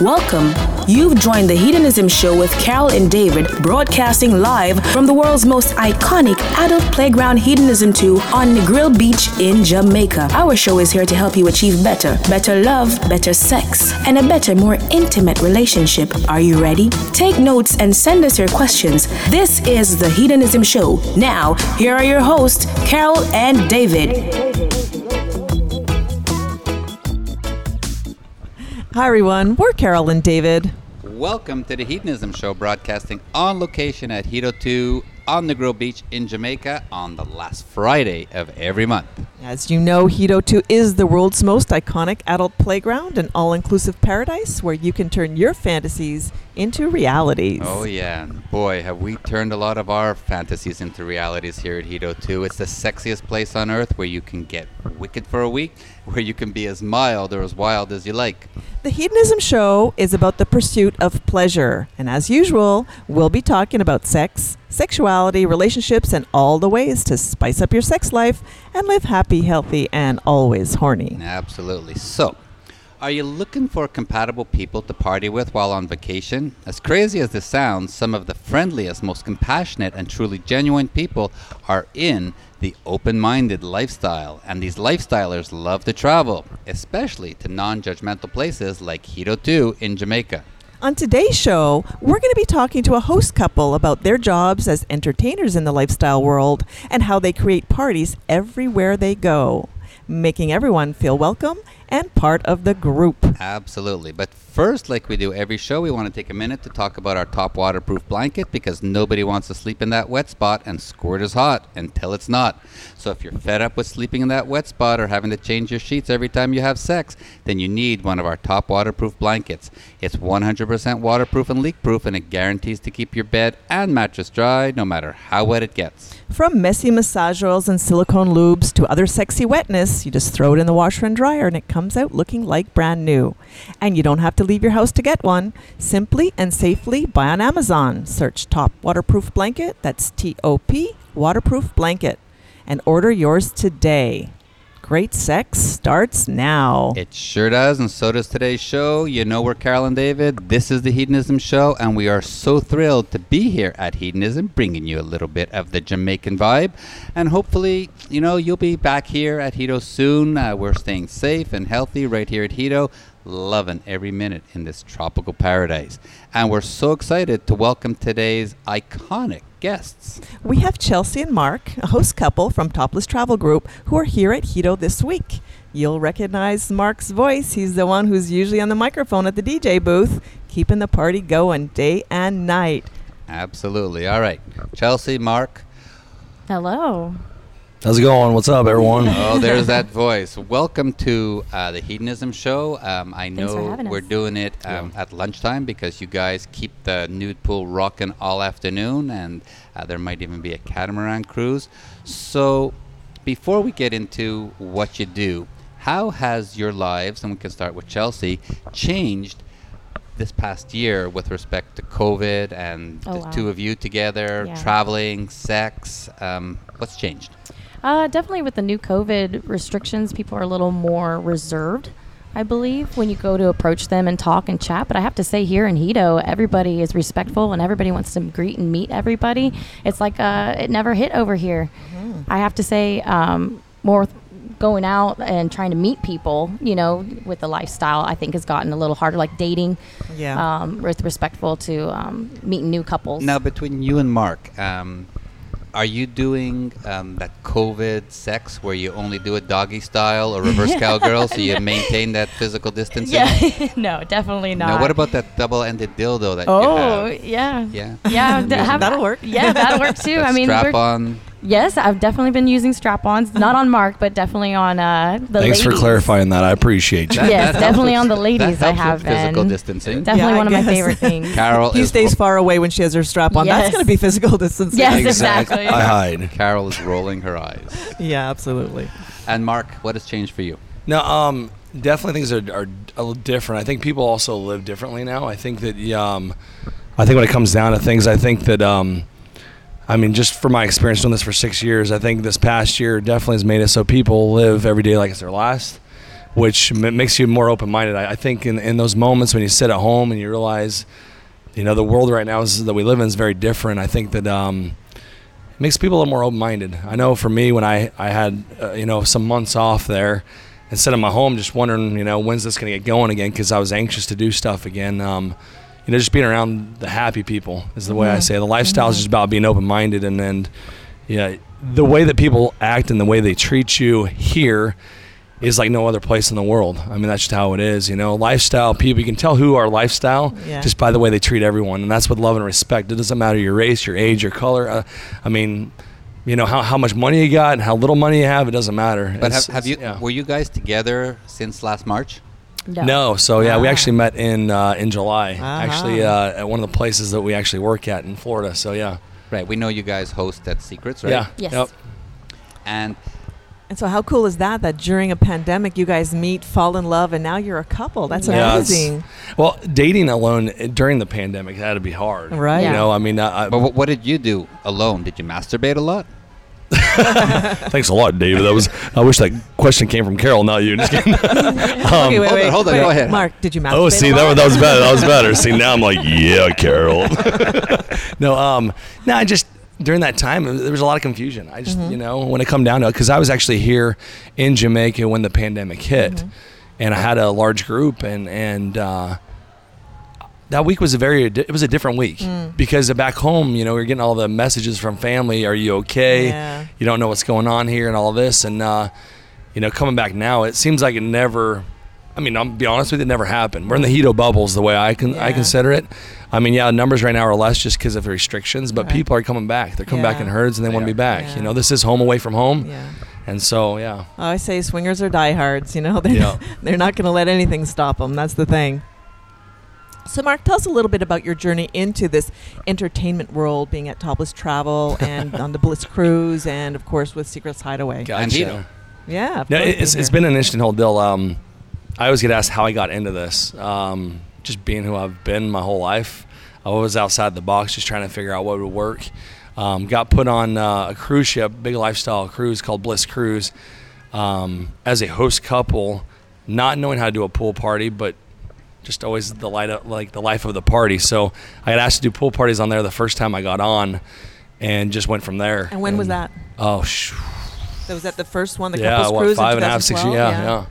Welcome. You've joined the Hedonism Show with Carol and David, broadcasting live from the world's most iconic adult playground Hedonism 2 on Negril Beach in Jamaica. Our show is here to help you achieve better, better love, better sex, and a better, more intimate relationship. Are you ready? Take notes and send us your questions. This is the Hedonism Show. Now, here are your hosts, Carol and David. Hi, everyone. We're Carol and David. Welcome to the Hedonism Show, broadcasting on location at Hedo 2 on Negril Beach in Jamaica on the last Friday of every month. As you know, Hedo 2 is the world's most iconic adult playground, an all inclusive paradise where you can turn your fantasies into realities. Oh, yeah. Boy, have we turned a lot of our fantasies into realities here at Hedo 2. It's the sexiest place on earth where you can get wicked for a week, where you can be as mild or as wild as you like. The Hedonism Show is about the pursuit of pleasure. And as usual, we'll be talking about sex, sexuality, relationships, and all the ways to spice up your sex life and live happy, healthy, and always horny. Absolutely. So, are you looking for compatible people to party with while on vacation? As crazy as this sounds, some of the friendliest, most compassionate, and truly genuine people are in the open minded lifestyle. And these lifestylers love to travel, especially to non judgmental places like Hedo 2 in Jamaica. On today's show, we're going to be talking to a host couple about their jobs as entertainers in the lifestyle world and how they create parties everywhere they go, making everyone feel welcome and part of the group. Absolutely. But first, like we do every show, we want to take a minute to talk about our top waterproof blanket because nobody wants to sleep in that wet spot and squirt is hot until it's not. So if you're fed up with sleeping in that wet spot or having to change your sheets every time you have sex, then you need one of our top waterproof blankets. It's 100% waterproof and leak proof and it guarantees to keep your bed and mattress dry no matter how wet it gets. From messy massage oils and silicone lubes to other sexy wetness, you just throw it in the washer and dryer and it comes out looking like brand new. And you don't have to leave your house to get one. Simply and safely buy on Amazon. Search Top Waterproof Blanket, that's T O P, Waterproof Blanket, and order yours today. Great sex starts now. It sure does, and so does today's show. You know we're Carol and David. This is the Hedonism Show, and we are so thrilled to be here at Hedonism, bringing you a little bit of the Jamaican vibe. And hopefully, you know, you'll be back here at Hedo soon. Uh, we're staying safe and healthy right here at Hedo, loving every minute in this tropical paradise. And we're so excited to welcome today's iconic guests. We have Chelsea and Marc, a host couple from Topless Travel Group, who are here at Hedo this week. You'll recognize Marc's voice. He's the one who's usually on the microphone at the DJ booth, keeping the party going day and night. Absolutely. All right. Chelsea, Marc. Hello. How's it going? What's up, everyone? Oh, there's that voice. Welcome to uh, the Hedonism Show. Um, I Thanks for know having we're us. doing it um, at lunchtime because you guys keep the nude pool rocking all afternoon, and uh, there might even be a catamaran cruise. So, before we get into what you do, how has your lives, and we can start with Chelsea, changed this past year with respect to COVID and Oh, the wow. two of you together, Yeah. traveling, sex? Um, what's changed? Uh, definitely with the new COVID restrictions, people are a little more reserved, I believe, when you go to approach them and talk and chat. But I have to say, here in Hedo, everybody is respectful and everybody wants to greet and meet everybody. It's like uh, it never hit over here. I have to say, um, more going out and trying to meet people, you know, with the lifestyle, I think has gotten a little harder, like dating, Yeah. um, with respectful to um, meeting new couples. Now, between you and Marc, um, are you doing um, that COVID sex where you only do it doggy style or reverse cowgirl so you maintain that physical distancing? yeah, no, definitely not. Now, what about that double-ended dildo that Oh, you have? yeah. Yeah. Yeah, d- have- That'll work. Yeah, that'll work too. That I mean, strap we're- on. Yes, I've definitely been using strap-ons, not on Marc, but definitely on uh, the ladies. Thanks for clarifying that. I appreciate you. That- Yes, that definitely on the ladies That I helps with have physical been. distancing. Definitely Yeah, I one of my favorite things. Carol he is stays ro- far away when she has her strap on. That's going to be physical distancing. Yes, Exact- exactly. I hide. Carol is rolling her eyes. Yeah, absolutely. And Marc, what has changed for you? No, um, definitely things are, are a little different. I think people also live differently now. I think that, um, I think when it comes down to things, I think that, um, I mean, just from my experience doing this for six years, I think this past year definitely has made it so people live every day like it's their last. which m- makes you more open-minded. I, I think in, in those moments when you sit at home and you realize, you know, the world right now is, that we live in is very different. I think that um, it makes people a little more open-minded. I know for me when I I had uh, you know some months off there instead of my home just wondering you know when's this going to get going again because I was anxious to do stuff again. Um, you know, just being around the happy people is the way I say. it. The lifestyle is just about being open-minded and then yeah, the way that people act and the way they treat you here is like no other place in the world. I mean, that's just how it is. You know, lifestyle people. You can tell who are lifestyle Yeah. just by the way they treat everyone, and that's with love and respect. It doesn't matter your race, your age, your color. Uh, I mean, you know how, how much money you got and how little money you have. It doesn't matter. But It's- have, have you? yeah. Were you guys together since last March? No, so yeah, we Ah. actually met in uh, in July. Uh-huh. Actually, uh, at one of the places that we actually work at in Florida. So yeah, Right. We know you guys host at Secrets, right? yeah, Yes. Yep. And And so, how cool is that? That during a pandemic, you guys meet, fall in love, and now you're a couple. That's Yeah, amazing, Well, dating alone uh, during the pandemic had to be hard. right? You Yeah. know, I mean, I, but what, what did you do alone? Did you masturbate a lot? Thanks a lot, David. That was. I wish that question came from Carol, not you. Just kidding. Um, okay, wait, hold on, wait, on, go ahead. Marc, did you masturbate? oh, see, that, was- that was better. That was better. See, now I'm like, yeah, Carol. no, um, no, I just during that time there was a lot of confusion. I just, you know, when it come down to it, because I was actually here in Jamaica when the pandemic hit, and I had a large group, and and. Uh, that week was a very it was a different week Mm. because back home you know we are getting all the messages from family are you okay Yeah. you don't know what's going on here and all this and uh, you know coming back now it seems like it never i mean i'm be honest with you it never happened we're in the hedo bubbles the way i can i consider it i mean yeah numbers right now are less just because of the restrictions but Right. people are coming back they're coming back in herds and they want to be back Yeah. you know this is home away from home Yeah. and so yeah Oh, I say swingers are diehards. You know, they're Yeah. they're not going to let anything stop them. That's the thing. So, Marc, tell us a little bit about your journey into this entertainment world, being at Topless Travel and on the Bliss Cruise, and of course with Secrets Hideaway. Gotcha. Hedo. Yeah, of No, it's, being it's here. been an interesting whole deal. Um, I always get asked how I got into this. Um, just being who I've been my whole life, I was outside the box, just trying to figure out what would work. Um, got put on uh, a cruise ship, big lifestyle cruise called Bliss Cruise, um, as a host couple, not knowing how to do a pool party, but just always the light of, like the life of the party. So I got asked to do pool parties on there the first time I got on, and just went from there. And when was that? Oh, sh- That was that the first one, the yeah, couples what cruise five in and a half, six years? 2012? Yeah, yeah.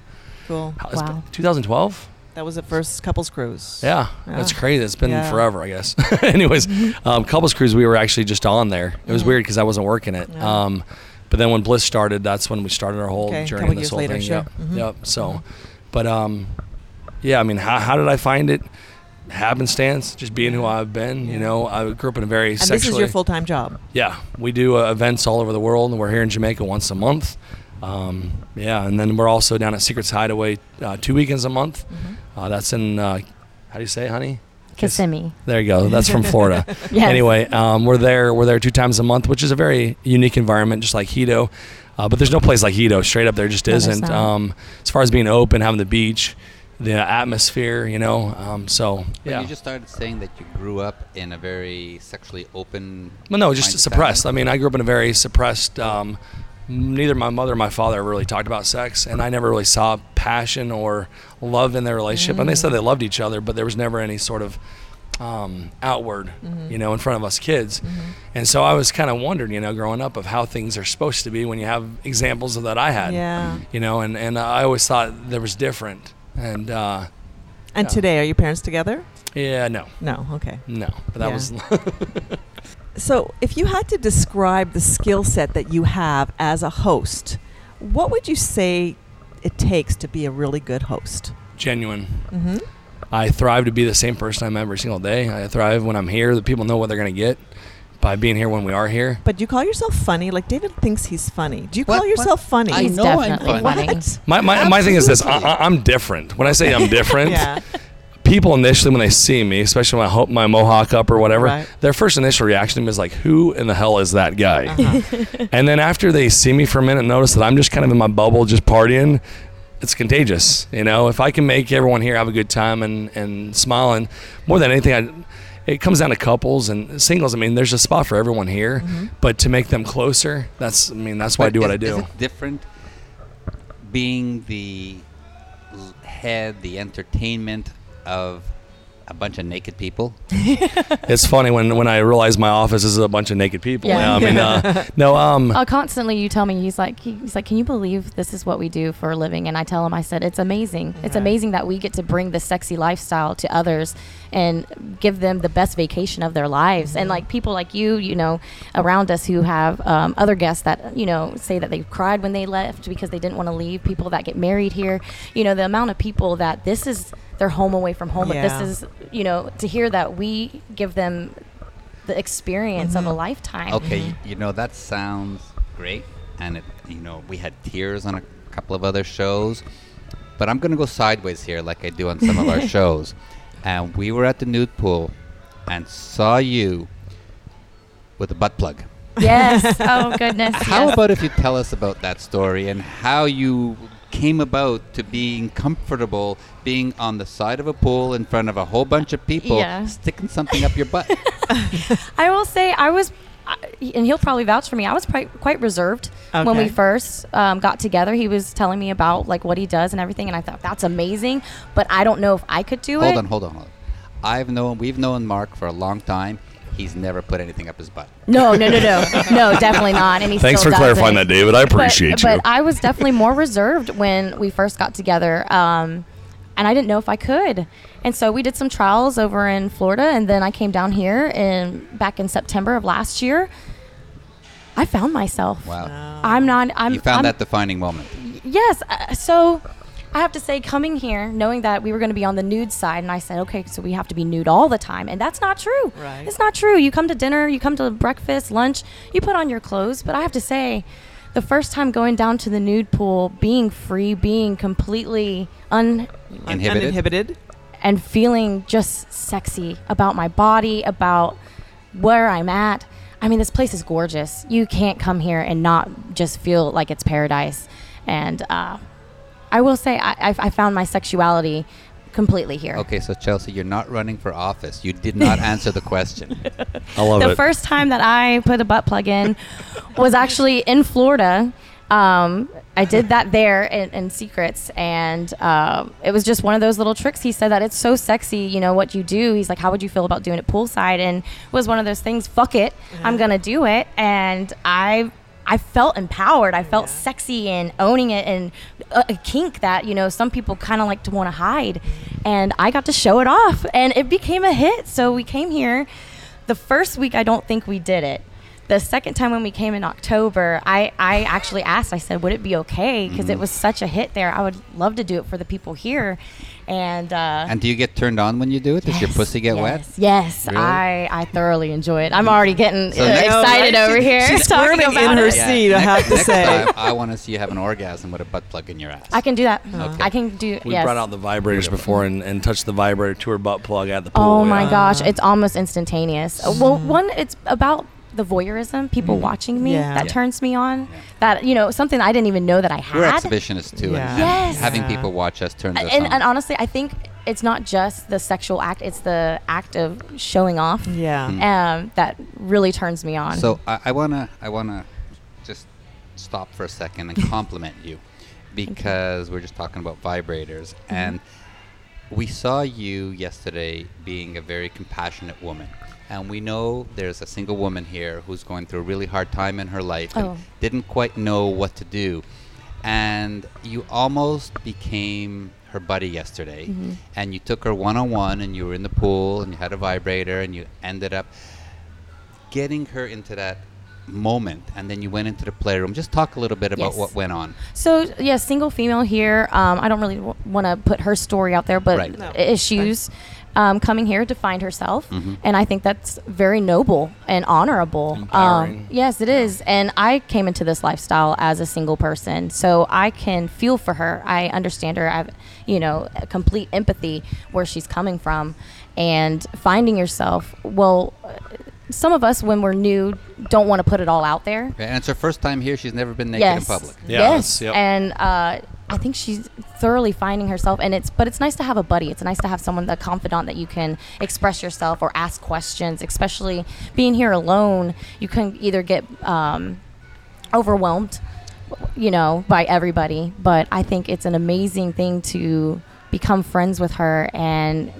Cool. How- Wow. 2012. That was the first couples cruise. Yeah, that's crazy. It's been Yeah. forever, I guess. Anyways, um, couples cruise, we were actually just on there. It was Mhm. weird because I wasn't working it. Yeah. Um, but then when Bliss started, that's when we started our whole Okay, journey couple this whole later, thing. sure. Yep, Mhm. yep. So, but um, yeah, I mean, how, how did I find it? Happenstance, just being who I've been. You know, I grew up in a very And sexually. this is your full time job. Yeah, we do uh, events all over the world, and we're here in Jamaica once a month. Um, yeah, and then we're also down at Secrets Hideaway uh, two weekends a month. Mm-hmm. Uh, that's in uh, how do you say, it, honey? Kissimmee. There you go. That's from Florida. Yes. Anyway, um, we're there. We're there two times a month, which is a very unique environment, just like Hedo. Uh, but there's no place like Hedo. Straight up, there just No, isn't. not. Um, as far as being open, having the beach, the atmosphere, you know. Um, so But yeah. you just started saying that you grew up in a very sexually open. Well, no, just minded suppressed. family. I mean, I grew up in a very suppressed. Um, neither my mother or my father really talked about sex, and I never really saw passion or love in their relationship. And they said they loved each other, but there was never any sort of um, outward, you know, in front of us kids. And so I was kind of wondering, you know, growing up, of how things are supposed to be when you have examples of that I had. Yeah. You know, and and I always thought there was different. And uh, And Yeah. today, are your parents together? yeah, no, No. Okay. no, but that Yeah. was. So, if you had to describe the skill set that you have as a host, what would you say it takes to be a really good host? genuine. Mm-hmm. I thrive to be the same person I'm every single day. I thrive when I'm here. The people know what they're going to get by being here when we are here. But do you call yourself funny? Like David thinks he's funny. Do you What? call yourself funny? I He's know I'm definitely funny. funny. My, my, my thing is this I, I, I'm different. When I say I'm different, yeah. people initially, when they see me, especially when I hope my mohawk up or whatever, Right. their first initial reaction to me is like, who in the hell is that guy? Uh-huh. And then after they see me for a minute notice that I'm just kind of in my bubble, just partying, it's contagious. You know, if I can make everyone here have a good time and, and smile, and more than anything, I, it comes down to couples and singles. I mean, there's a spot for everyone here, Mm-hmm. but to make them closer, that's, I mean, that's why I But do what I do. Is it different being the head the entertainment of a bunch of naked people? It's funny when, when I realize my office is a bunch of naked people. Yeah. I mean, uh, no, um, Uh, constantly, you tell me he's like he's like, can you believe this is what we do for a living? And I tell him, I said, it's amazing. It's amazing that we get to bring the sexy lifestyle to others and give them the best vacation of their lives. And like people like you, you know, around us who have um, other guests that you know say that they cried when they left because they didn't want to leave. People that get married here, you know, the amount of people that this is their home away from home. But this is, you know, to hear that we give them the experience of a mm-hmm. lifetime. Okay, mm-hmm. you know that sounds great, and it, you know we had tears on a couple of other shows, but I'm gonna go sideways here, like I do on some of our shows. And we were at the nude pool, and saw you with a butt plug. Yes. Oh goodness. How yes. about if you tell us about that story and how you came about to being comfortable being on the side of a pool in front of a whole bunch of people Yeah. sticking something up your butt? I will say I was, I- and he'll probably vouch for me. I was quite quite reserved when we first um, got together. He was telling me about like what he does and everything, and I thought that's amazing. But I don't know if I could do hold it. on, hold on, hold on. I've known, we've known Marc for a long time. He's never put anything up his butt. No, no, no, no, no, definitely not. And he thanks still for clarifying doesn't. that, David. I appreciate but, you. But I was definitely more reserved when we first got together. Um, and I didn't know if I could. And so we did some trials over in Florida, and then I came down here in back in September of last year. I found myself. Wow. I'm not. I'm. you found I'm, that defining moment. Yes. Uh, so I have to say, coming here, knowing that we were going to be on the nude side, and I said, okay, so we have to be nude all the time. And that's not true. Right. It's not true. You come to dinner, you come to breakfast, lunch, you put on your clothes. But I have to say, the first time going down to the nude pool, being free, being completely un Inhibited? Uninhibited. and feeling just sexy about my body, about where I'm at. I mean, this place is gorgeous. You can't come here and not just feel like it's paradise. And uh, I will say, I, I, I found my sexuality completely here. Okay, so Chelsea, you're not running for office. You did not answer the question. I love the it. first time that I put a butt plug in was actually in Florida. Um, I did that there in, in secrets, and um, it was just one of those little tricks. He said that it's so sexy, you know what you do. He's like, "How would you feel about doing it poolside?" And it was one of those things. Fuck it, I'm gonna do it, and I. I felt empowered. I felt sexy and owning it, and a, a kink that you know some people kind of like to want to hide, and I got to show it off, and it became a hit. So we came here, the first week I don't think we did it. The second time when we came in October, I, I actually asked, I said, would it be okay? Because it mm. was such a hit there. I would love to do it for the people here. And, uh, and do you get turned on when you do it? Does your pussy get yes, wet? Yes, Really? I, I thoroughly enjoy it. I'm already getting So uh, excited over She- here she's talking squirming about in her it. seat, I have to next say. time, I want to see you have an orgasm with a butt plug in your ass. I can do that. Okay. I can do. we yes. brought out the vibrators before and, and touched the vibrator to her butt plug at the pool. Oh my yeah. gosh, it's almost instantaneous. Well, one, it's about the voyeurism, people watching me. Yeah. That Yeah. turns me on. That you know, something I didn't even know that I had. We're exhibitionists too, Yeah. and, Yes. and having people watch us turns us and, on. and honestly, I think it's not just the sexual act; it's the act of showing off Yeah. Mm. um, that really turns me on. So I, I wanna I wanna just stop for a second and compliment you because we're just talking about vibrators Mm-hmm. and we saw you yesterday being a very compassionate woman. And we know there's a single woman here who's going through a really hard time in her life Oh. and didn't quite know what to do. And you almost became her buddy yesterday. Mm-hmm. And you took her one on one and you were in the pool and you had a vibrator and you ended up getting her into that moment and then you went into the playroom just talk a little bit about Yes. what went on So yeah, single female here. Um, I don't really w- want to put her story out there, but Right. No. issues um, coming here to find herself, Mhm. and I think that's very noble and honorable. Um, yes, it is. And I came into this lifestyle as a single person, so I can feel for her. I understand her. I have, you know, complete empathy where she's coming from, and finding yourself. Well. Some of us, when we're new, don't want to put it all out there and it's her first time here she's never been naked yes. in public Yeah, yes. yep. And uh, I think she's thoroughly finding herself, and it's but it's nice to have a buddy. It's nice to have someone, a confidant that you can express yourself or ask questions. Especially being here alone, you can either get um, overwhelmed you know, by everybody. But I think it's an amazing thing to become friends with her and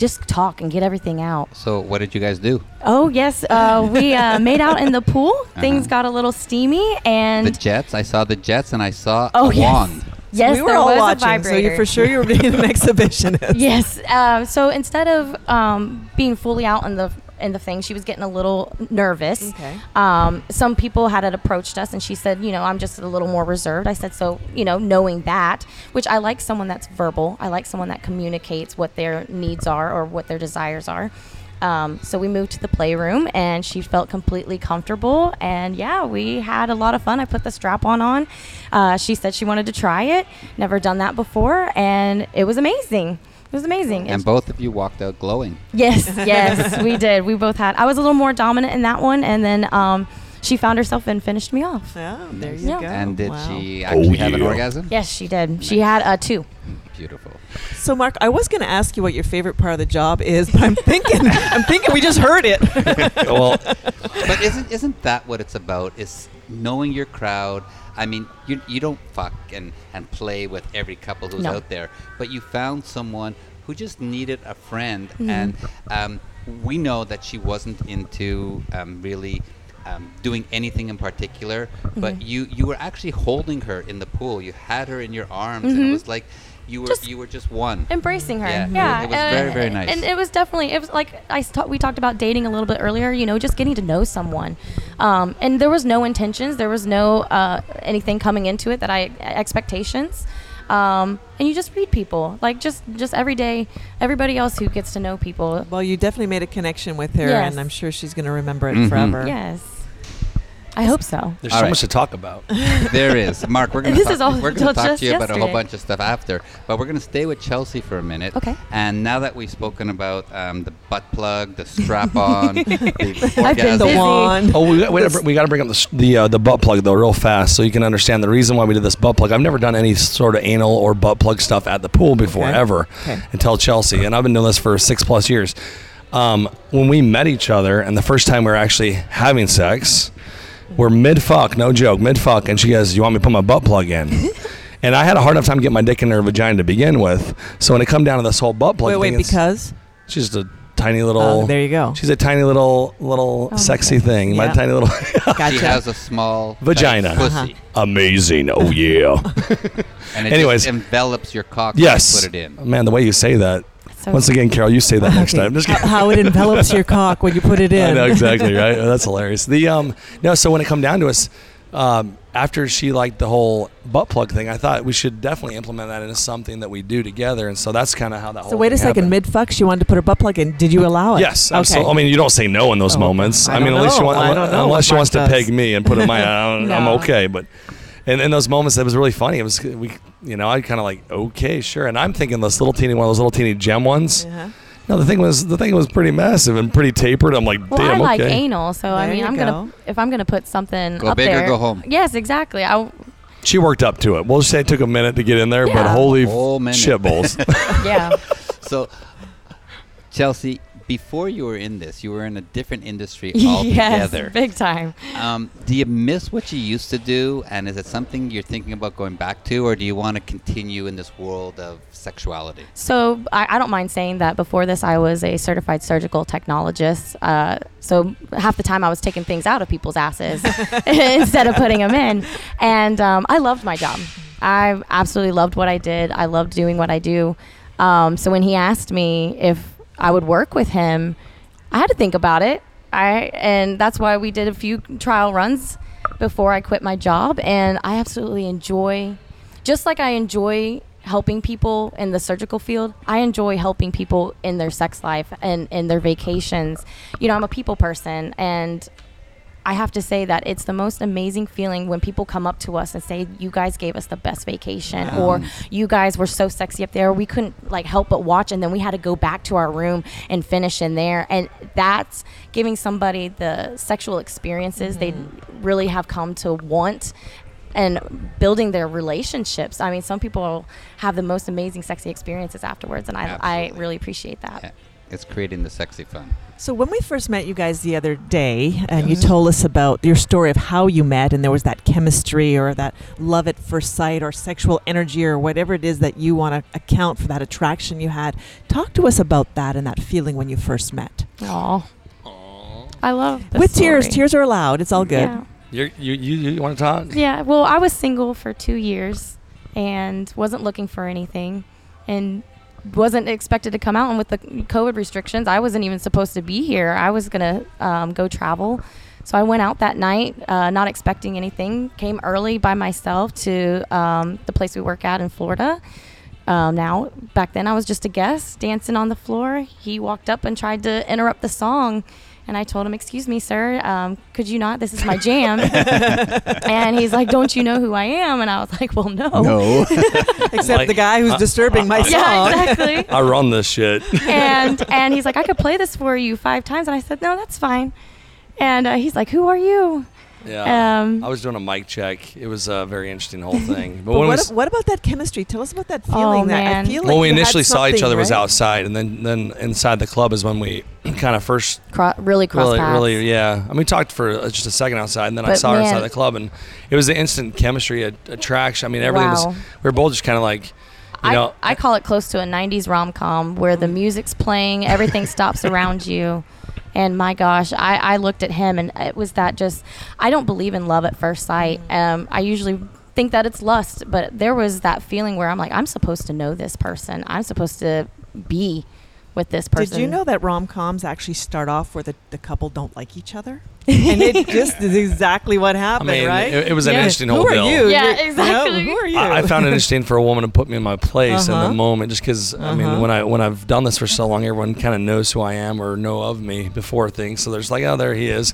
just talk and get everything out. So what did you guys do? Oh yes, uh, we uh, made out in the pool. Things got a little steamy, and The jets. I saw the jets, and I saw Oh, a yes. wand. yes, we were there all was a watching, so you're for sure you were being an exhibitionist. Yes. Uh, so instead of um, being fully out in the in the thing, she was getting a little nervous. Okay. Um, some people had approached us, and she said, you know, I'm just a little more reserved. I said, so you know, knowing that, which I like someone that's verbal. I like someone that communicates what their needs are or what their desires are. Um, so we moved to the playroom, and she felt completely comfortable. And yeah, we had a lot of fun. I put the strap on on. Uh, she said she wanted to try it. Never done that before, and it was amazing. It was amazing. And It's- both of you walked out glowing. Yes, yes, we did. We both had. I was a little more dominant in that one, and then um, she found herself and finished me off. Yeah, there you Yeah. go. and did Wow. she actually have an orgasm? Yes, she did. She had uh, two. Beautiful. So, Marc, I was going to ask you what your favorite part of the job is, but I'm thinking, I'm thinking we just heard it. well, but isn't isn't that what it's about? Is knowing your crowd. I mean, you you don't fuck and and play with every couple who's No. out there, but you found someone who just needed a friend, Mm-hmm. and um, we know that she wasn't into um, really. Um, doing anything in particular, but Mm-hmm. you you were actually holding her in the pool. You had her in your arms, and it was like you were Mm-hmm. Just you were just one. embracing her. Yeah, Yeah, it was and- very, very nice. And it was definitely it was like I ta- we talked about dating a little bit earlier. You know, just getting to know someone, um, and there was no intentions. There was no uh, anything coming into it that I expectations. Um, and you just read people like just just every day. Everybody else who gets to know people. well, you definitely made a connection with her, Yes. and I'm sure she's going to remember it Mhm. forever. Yes, I hope so. there's All so right. much to talk about. There is, Marc. We're gonna talk, we're gonna talk to you about a whole bunch of stuff after, but we're gonna stay with Chelsea for a minute. Okay. And now that we've spoken about um, the butt plug, the strap on, the I've been orgasm, The busy. wand. Oh, we, got- we, gotta, we got to bring up the the, uh, the butt plug though real fast so you can understand the reason why we did this butt plug. I've never done any sort of anal or butt plug stuff at the pool before Okay. ever Okay. until Chelsea, and I've been doing this for six plus years. Um, when we met each other and the first time we were actually having sex, we're mid fuck, no joke, mid fuck, and she goes, "You want me to put my butt plug in?" And I had a hard enough time getting my dick in her vagina to begin with. So when it come down to this whole butt plug Wait, wait, thing, it's- because? she's just a tiny little. Oh, there you go. She's a tiny little little Oh, sexy okay. thing. My Yeah. tiny little Gotcha. she has a small Vagina. pussy, Uh-huh. amazing. Oh yeah. and it Anyways. just envelops your cock. when yes. you put it in. Man, the way you say that. So Once again, Carol, you say that next Okay. time. Just how, kidding. how it envelops your cock when you put it in. I know exactly right. That's hilarious. The um no, so when it come down to us, um, after she liked the whole butt plug thing, I thought we should definitely implement that into something that we do together, and so that's kind of how that. So wait a second, mid fuck, she wanted to put her butt plug in. Did you allow it? Yes, Okay. absolutely. I mean, you don't say no in those Oh, moments. I I, mean, at least she know. wants, I don't know unless she wants to peg me and put in my, I'm, I'm okay. But in, in those moments, it was really funny. It was we, you know, I kind of like okay, sure. And I'm thinking this little teeny one, of those little teeny gem ones. Uh-huh. No, the thing was the thing was pretty massive and pretty tapered. I'm like, Well, damn, I like okay. anal, so I There mean, I'm go. gonna if I'm gonna put something Go up big or there. go home. Yes, exactly. I She worked up to it. We'll just say it took a minute to get in there, but holy shit balls. yeah. So, Chelsea, before you were in this, you were in a different industry yes, altogether. big time. Um, do you miss what you used to do, and is it something you're thinking about going back to, or do you want to continue in this world of sexuality? So I, I don't mind saying that before this, I was a certified surgical technologist. Uh, so half the time I was taking things out of people's asses instead of putting them in. And um, I loved my job. I absolutely loved what I did. I loved doing what I do. Um, so when he asked me if I would work with him, I had to think about it. I and that's why we did a few trial runs before I quit my job. And I absolutely enjoy, just like I enjoy helping people in the surgical field, I enjoy helping people in their sex life and in their vacations. You know, I'm a people person and I have to say that it's the most amazing feeling when people come up to us and say, "You guys gave us the best vacation," or "You guys were so sexy up there, we couldn't like help but watch," and then we had to go back to our room and finish in there. And that's giving somebody the sexual experiences they mm-hmm. really have come to want. And building their relationships. I mean, some people have the most amazing, sexy experiences afterwards, and I, I really appreciate that. Yeah, it's creating the sexy fun. So when we first met you guys the other day, and you told us about your story of how you met, and there was that chemistry or that love at first sight or sexual energy or whatever it is that you want to account for that attraction you had. Talk to us about that and that feeling when you first met. Aw. I love the With tears, tears are allowed. It's all good. Yeah. You're, you you you want to talk? Yeah, well, I was single for two years and wasn't looking for anything and wasn't expected to come out. And with the COVID restrictions, I wasn't even supposed to be here. I was to um, go travel. So I went out that night, uh, not expecting anything. Came early by myself to um, the place we work at in Florida. Um, now, back then, I was just a guest dancing on the floor. He walked up and tried to interrupt the song. And I told him, Excuse me, sir, um, could you not? This is my jam. and he's like, Don't you know who I am? And I was like, Well, no. No. Except Like- the guy who's uh, disturbing my uh, song. Yeah, exactly. I run this shit. and and he's like, I could play this for you five times. And I said, No, that's fine. And uh, he's like, Who are you? Yeah. Um, I was doing a mic check. It was a very interesting whole thing. But, But when we, what, s- what about that chemistry? Tell us about that Oh, feeling. that I feel like when we initially saw each something, other was outside, and then then inside the club is when we kind of first Cro- really cross really paths. really yeah. I mean, we talked for uh, just a second outside, and then I But saw her inside the club, and it was the instant chemistry, a, attraction. I mean, everything Wow. was. We were both just kind of like, you I, know, I call it close to a 90s rom com where the music's playing, everything stops around you. And my gosh, I, I looked at him and it was that just, I don't believe in love at first sight. Um, I usually think that it's lust, but there was that feeling where I'm like, I'm supposed to know this person. I'm supposed to be with this person. Did you know that rom coms actually start off where the, the couple don't like each other? and it just is exactly what I happened, mean, right? it, it was an Yeah. interesting Who whole are deal. you? Yeah, You're- you know, exactly. who are you? I, I found it interesting for a woman to put me in my place in Uh-huh. the moment, just because I mean, Uh-huh. when I when I've done this for so long, everyone kind of knows who I am or know of me before things. So there's like, oh, there he is,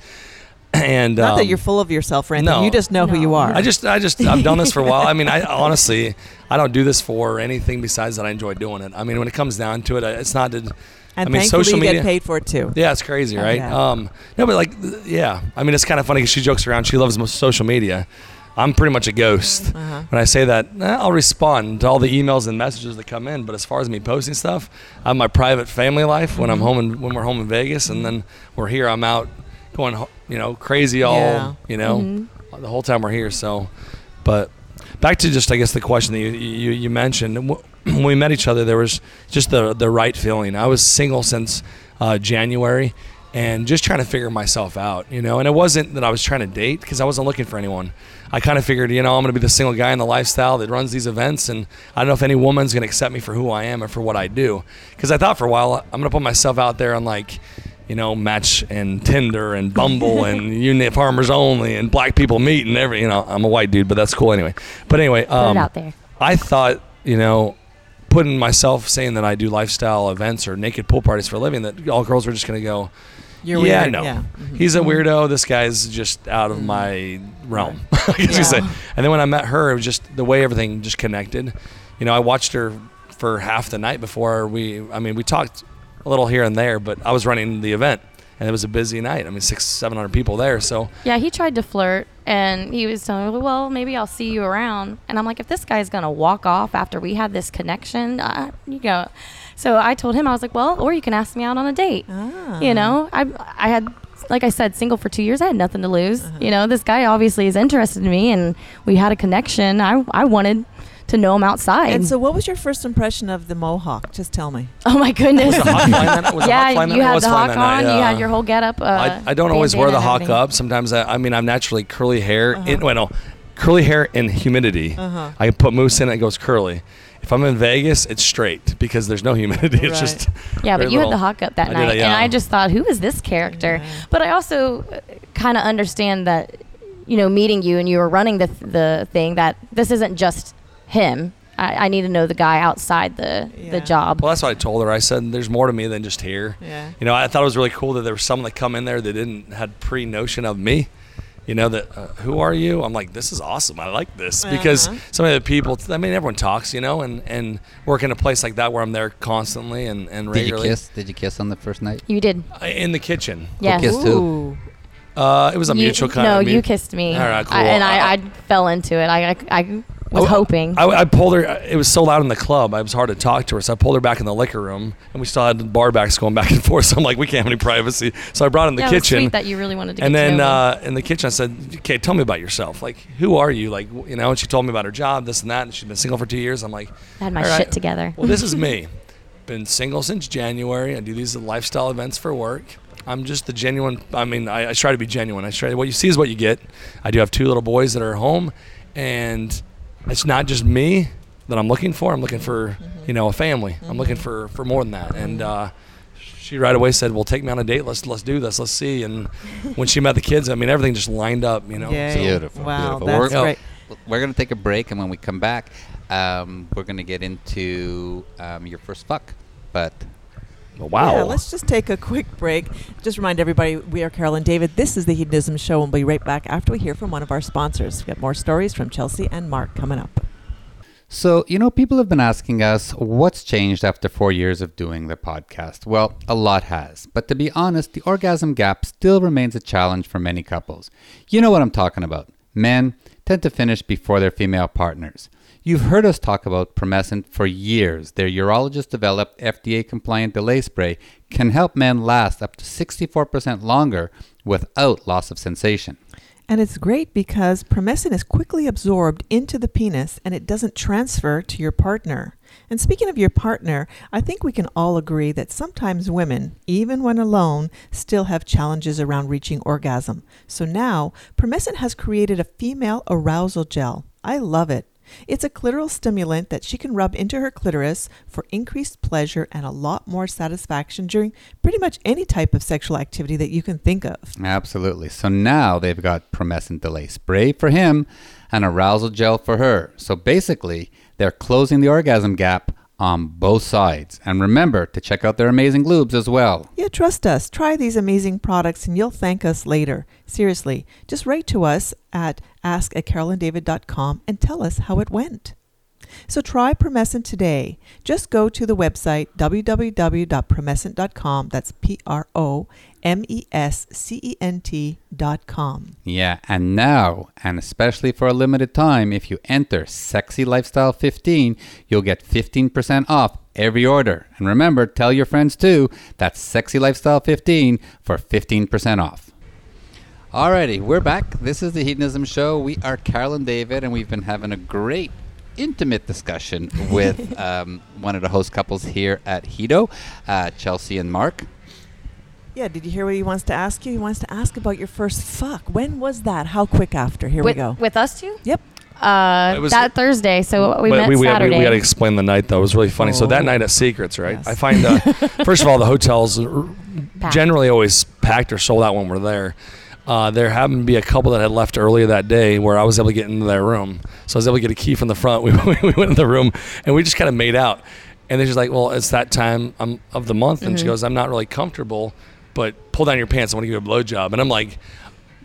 and Not um, that you're full of yourself or anything. no. You just know who you are. I just, I just, I've done this for a while. I mean, I honestly, I don't do this for anything besides that I enjoy doing it. I mean, when it comes down to it, it's not to. and I mean, thankfully social you media- get paid for it too. Yeah, it's crazy, Oh, right? yeah. Um, no, but like, yeah. I mean, it's kind of funny because she jokes around. She loves social media. I'm pretty much a ghost. Uh-huh. When I say that, eh, I'll respond to all the emails and messages that come in. But as far as me posting stuff, I have my private family life when I'm Mm-hmm. home and when we're home in Vegas, and then we're here. I'm out going, you know, crazy all, Yeah. you know, Mhm. the whole time we're here. So, but back to just I guess the question that you you, you mentioned when we met each other, there was just the the right feeling. I was single since uh, January. And just trying to figure myself out, you know, and it wasn't that I was trying to date because I wasn't looking for anyone. I kind of figured, you know, I'm going to be the single guy in the lifestyle that runs these events, and I don't know if any woman's going to accept me for who I am or for what I do. Because I thought for a while I'm going to put myself out there and like, you know, Match and Tinder and Bumble and you name Farmers Only and Black People Meet and every, you know, I'm a white dude, but that's cool anyway. But anyway, Put um, it out there. I thought, you know, putting myself saying that I do lifestyle events or naked pool parties for a living, that all girls were just going to go, You're yeah, weird. no. Yeah. Mhm. He's a weirdo. This guy's just out of my realm. I guess Yeah. you say. And then when I met her, it was just the way everything just connected. You know, I watched her for half the night before we. I mean, we talked a little here and there, but I was running the event, and it was a busy night. I mean, six, seven hundred people there. So Yeah, he tried to flirt and he was telling me, well, maybe I'll see you around. And I'm like, if this guy's going to walk off after we had this connection, uh, you go. So I told him, I was like, well, or you can ask me out on a date. Ah. You know, I, I had, like I said, single for two years. I had nothing to lose. Uh-huh. You know, this guy obviously is interested in me and we had a connection. I, I wanted to know him outside. And so, what was your first impression of the mohawk? Just tell me. oh my goodness. was the hawk flying that- was the yeah, hawk flying that you had the hawk that night, on. You had your whole getup. Uh, I, I don't always wear the hawk everything. up. Sometimes I, I mean, I'm naturally curly hair. In, well, no, curly hair in humidity. Uh-huh. I put mousse in it, it goes curly. If I'm in Vegas, it's straight because there's no humidity. It's Right. just Yeah, but you had the hawk up that I did night, that, and. I just thought, who is this character? Yeah. But I also kind of understand that, you know, meeting you and you were running the the thing that this isn't just him. I, I need to know the guy outside the Yeah. the job. Well, that's what I told her. I said, "There's more to me than just here." Yeah. You know, I thought it was really cool that there was someone that come in there that didn't had pre notion of me. You know that uh, who are you? I'm like, this is awesome. I like this because Uh-huh. some of the people. I mean, everyone talks, you know, and and work in a place like that where I'm there constantly and and Did you regularly. kiss? Did you kiss on the first night? You did, Uh, in the kitchen. yeah. kissed who? Ooh. Uh, it was a You- mutual kind of no, of. you kissed me. All right, cool. I, and Uh, I, I fell into it. I, I, I was I- hoping. I, I pulled her. It was so loud in the club. I was hard to talk to her, so I pulled her back in the liquor room, and we still had the bar backs going back and forth. So I'm like, we can't have any privacy. So I brought her in the yeah, it was kitchen. sweet that you really wanted to. and get to then know uh, in the kitchen, I said, "Okay, tell me about yourself. Like, who are you? Like, you know?" And she told me about her job, this and that. And she's been single for two years. I'm like, I had my all right. shit together. well, this is me. Been single since January. I do these lifestyle events for work. I'm just the genuine. I mean, I, I try to be genuine. I try. What you see is what you get. I do have two little boys that are home, and it's not just me that I'm looking for. I'm looking for you know a family. I'm looking for for more than that. And uh, she right away said, "Well, take me on a date. Let's let's do this. Let's see." And when she met the kids, I mean, everything just lined up. You know. Yay. So- Beautiful, Wow, beautiful. that's We're- great. We're going to take a break, and when we come back, um, we're going to get into um, your first fuck. But wow. Yeah, let's just take a quick break. Just remind everybody we are Carol and David. This is the Hedonism Show, and we'll be right back after we hear from one of our sponsors. We've got more stories from Chelsea and Marc coming up. So, you know, people have been asking us what's changed after four years of doing the podcast. Well, a lot has. But to be honest, the orgasm gap still remains a challenge for many couples. You know what I'm talking about. Men tend to finish before their female partners. You've heard us talk about Promescent for years. Their urologist developed FDA compliant delay spray can help men last up to 64% longer without loss of sensation. And it's great because Promescent is quickly absorbed into the penis and it doesn't transfer to your partner. And speaking of your partner, I think we can all agree that sometimes women, even when alone, still have challenges around reaching orgasm. So now, Promescent has created a female arousal gel. I love it. It's a clitoral stimulant that she can rub into her clitoris for increased pleasure and a lot more satisfaction during pretty much any type of sexual activity that you can think of. Absolutely. So now they've got promescent delay spray for him and arousal gel for her. So basically, they're closing the orgasm gap on both sides. And remember to check out their amazing lubes as well. Yeah, trust us. Try these amazing products and you'll thank us later. Seriously, just write to us at ask at carolanddavid.com and tell us how it went. So try Promescent today. Just go to the website www.promescent.com. That's P R O M E S C E N T.com. Yeah, and now, and especially for a limited time, if you enter Sexy Lifestyle 15, you'll get 15% off every order. And remember, tell your friends too. That's Sexy Lifestyle 15 for 15% off. Alrighty, we're back. This is the Hedonism Show. We are Carol and David, and we've been having a great, intimate discussion with um, one of the host couples here at Hedo, uh, Chelsea and Marc. Yeah, did you hear what he wants to ask you? He wants to ask about your first fuck. When was that? How quick after? Here with, we go. with us two? Yep. Uh, was- that Thursday. So we met we, we, Saturday. we, got to explain the night though. It was really funny. So that Oh. night at Secrets, right? Yes. I find uh, first of all the hotels are generally always packed or sold out when we're there. Uh, there happened to be a couple that had left earlier that day where I was able to get into their room. So I was able to get a key from the front. We, we went in the room and we just kind of made out. And they're just like, well, it's that time um, of the month. And she Mhm. goes, I'm not really comfortable, but pull down your pants. I want to give you a blowjob. And I'm like,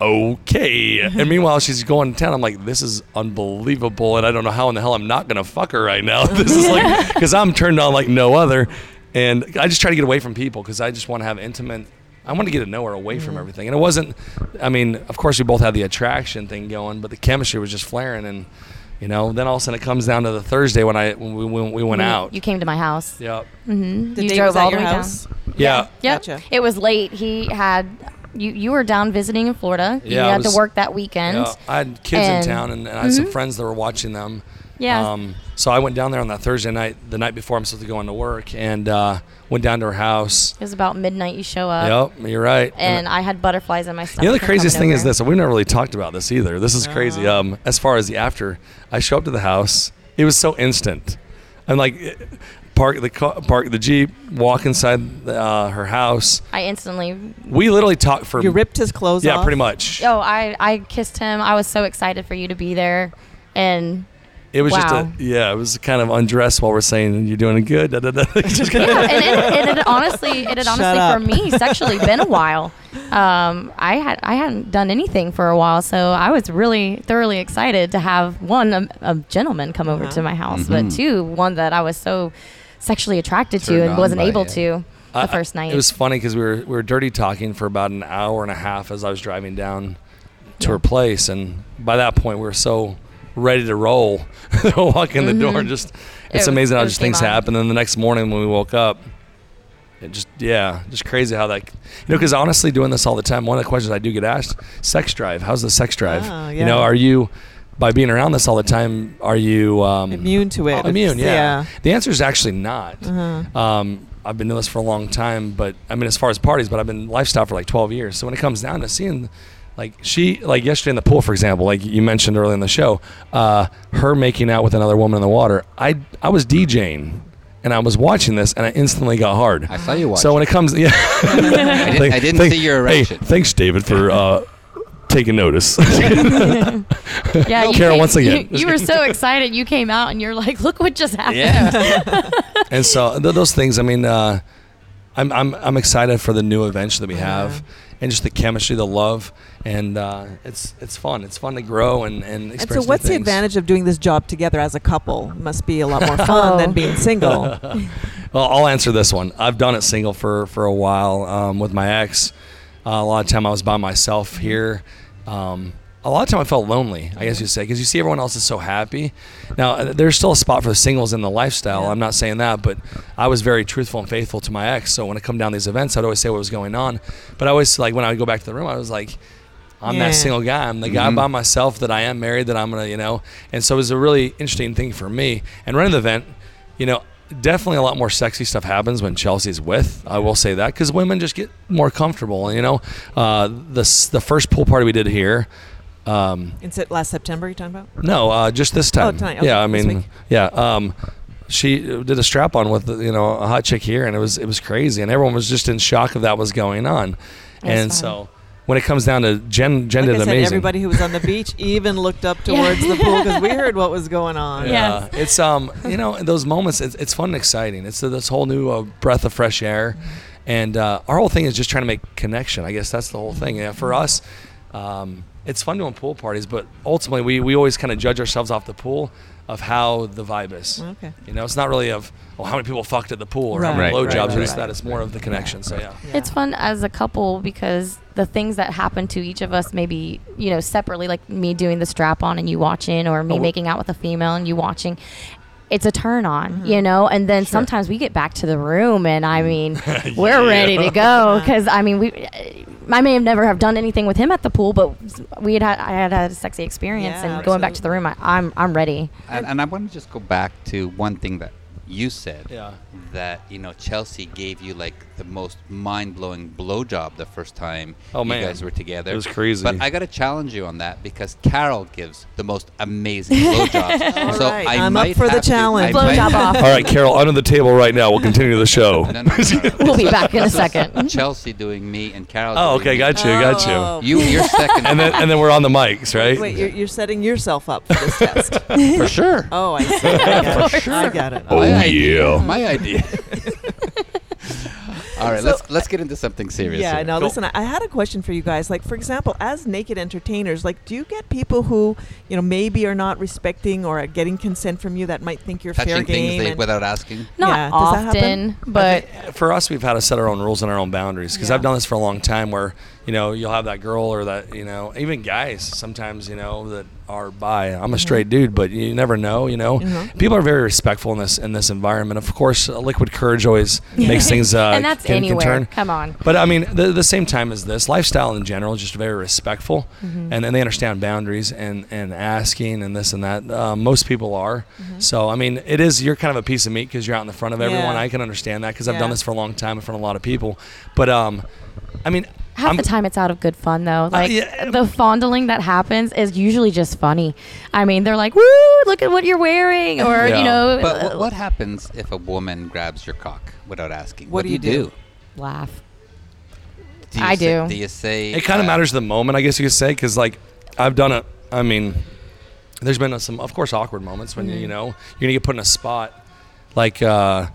okay. and meanwhile, she's going to town. I'm like, this is unbelievable. And I don't know how in the hell I'm not going to fuck her right now. this is like, because I'm turned on like no other. And I just try to get away from people because I just want to have intimate. I wanted to get to know her away from everything. And it wasn't, I mean, of course, we both had the attraction thing going, but the chemistry was just flaring. And, you know, then all of a sudden it comes down to the Thursday when I when we, when we went You- out. You came to my house. yeah. Mm-hmm. The you drove was all the way house? down. Yeah. Yep. Gotcha. It was late. He had you. You were down visiting in Florida. Yeah, I had was- to work that weekend. Yeah, I had kids And- in town, and, and I had some Mhm. friends that were watching them. Yeah. Um, so I went down there on that Thursday night, the night before I'm supposed to go into work, and uh, went down to her house. It was about midnight. You show up. yep, you're right. And I had butterflies in my stomach. you know the from craziest coming thing is over. this. We've never really talked about this either. This is crazy. No. Um, as far as the after, I show up to the house. It was so instant. I'm like, eh, park the car, park the jeep, walk inside uh, her house. I instantly. We literally talked for You ripped his clothes off yeah, off? pretty much. Oh, I I kissed him. I was so excited for you to be there, and It was just a yeah. It was kind of undressed while we're saying you're doing a good. Da, da, da. Yeah, kinda- and it, it had honestly, it had honestly up. for me sexually been a while. Um, I had I hadn't done anything for a while, so I was really thoroughly excited to have one a, a gentleman come over to my house, Mhm. but two one that I was so sexually attracted Turned to and wasn't able it. to the I- first night. It was funny because we were we were dirty talking for about an hour and a half as I was driving down to Yeah. her place, and by that point we were so ready to roll. Walk in the door, just it's Mm-hmm. was- amazing how it just things on. happen. And the next morning when we woke up, it just yeah, just crazy how that you know. Because honestly, doing this all the time, one of the questions I do get asked: sex drive. How's the sex drive? Oh, You know, are you by being around this all the time? Are you um, Immune to it. immune, It's- yeah. The answer is actually not. Uh-huh. Um, I've been doing this for a long time, but I mean, as far as parties, but I've been lifestyle for like 12 years. So when it comes down to seeing, like she, like yesterday in the pool, for example, like you mentioned earlier in the show, uh, her making out with another woman in the water. I I was DJing, and I was watching this, and I instantly got hard. I saw you watch. So when it comes, yeah, I didn't, I didn't see your Hey, erection. thanks, David, for uh, taking notice. Yeah, you Carol, came- once again. you, you were so excited. You came out and you're like, "Look what just happened." yeah. and so th- those things. I mean, uh, I'm I'm I'm excited for the new adventure that we have, and just the chemistry, the love, and uh, it's it's fun. It's fun to grow and and And so, what's the advantage of doing this job together as a couple? It must be a lot more fun Oh. than being single. Well, I'll answer this one. I've done it single for for a while um, with my ex. Uh, a lot of time I was by myself here. Um, a lot of time I felt lonely, I guess you'd say, because you see everyone else is so happy. Now, uh, there's still a spot for the singles in the lifestyle. Yeah. I'm not saying that, but I was very truthful and faithful to my ex. So when I come down to these events, I'd always say what was going on. But I always like when I would go back to the room, I was like, I'm Yeah. that single guy. I'm the guy Mhm. by myself that I am married. That I'm gonna, you know. And so it was a really interesting thing for me. And running the event, you know, definitely a lot more sexy stuff happens when Chelsea's with. I will say that because women just get more comfortable. And you know, uh, the the first pool party we did here. Um, In se- last September, you talking about? no, uh, just this time. tonight, okay, yeah, I mean, yeah. Um, she did a strap on with you know a hot chick here, and it was it was crazy, and everyone was just in shock of that was going on. That's and fun. so when it comes down to Jen, Jen Like did I said, amazing. everybody who was on the beach even looked up Yeah. towards the pool because we heard what was going on. Yeah. Yeah, it's um, you know, in those moments, it's, it's fun and exciting. It's uh, this whole new uh, breath of fresh air, and uh, our whole thing is just trying to make connection. I guess that's the whole thing. Yeah, for us, um, it's fun doing pool parties, but ultimately, we, we always kind of judge ourselves off the pool of how the vibe is. Oh, okay. You know, it's not really of oh how many people fucked at the pool or how Right, many right, blowjobs. right, it's right. that it's more of the connection. So yeah. Yeah. It's fun as a couple because the things that happen to each of us, maybe you know, separately, like me doing the strap on and you watching, or me Oh, making out with a female and you watching. It's a turn on, mm-hmm. you know, and then sometimes we get back to the room, and I mm. mean, we're ready to go because I mean, we, I may have never have done anything with him at the pool, but we had had I had had a sexy experience, Yeah, and going back to the room, I, I'm I'm ready. And, and I want to just go back to one thing that you said. Yeah. That you know Chelsea gave you like the most mind-blowing blowjob the first time Oh, you man. guys were together. It was crazy. But I got to challenge you on that because Carol gives the most amazing blowjobs. All so right, I I'm up for the have to- challenge. Blowjob off. All right, Carol, under the table right now. We'll continue the show. No, no, no. We'll be back in a second. Chelsea doing me and Carol. Oh, okay, got you, got you. Oh. You, you're second. And then and then we're on the mics, right? Wait, you're, you're setting yourself up for this test. for sure. Oh, I see. I got For it. sure. I got it. Oh, My idea. yeah. My idea. All right, So- let's let's get into something serious. Yeah, here. no, Cool. listen, I, I had a question for you guys. Like, for example, as naked entertainers, like, do you get people who, you know, maybe are not respecting or are getting consent from you that might think you're fair touching things game? they, and- without asking. Not Yeah, does that often, happen? but for us, we've had to set our own rules and our own boundaries because Yeah. I've done this for a long time. Where you know you'll have that girl or that you know even guys sometimes you know that are by. I'm a straight dude, but you never know. You know, Mhm. people are very respectful in this in this environment. Of course, uh, liquid courage always makes things uh, and that's can, can anywhere. turn. Come on. But I mean, the, the same time as this lifestyle in general is just very respectful, Mm-hmm. and then they understand boundaries and and asking and this and that. Uh, most people are. So I mean, it is you're kind of a piece of meat because you're out in the front of everyone. Mm-hmm. Yeah. I can understand that because I've done this for a long time in front of a lot of people. But um, I mean, Half I'm- the time it's out of good fun though. Like yeah. the fondling that happens is usually just funny. I mean, they're like, "Woo, look at what you're wearing," or Yeah. you know, But uh, what, what happens if a woman grabs your cock without asking? What do you do? laugh. Do you I say, do. Do you say it kind of uh, matters the moment, I guess you could say, because like I've done it. I mean, there's been some, of course, awkward moments when you you know you're gonna get put in a spot, like. uh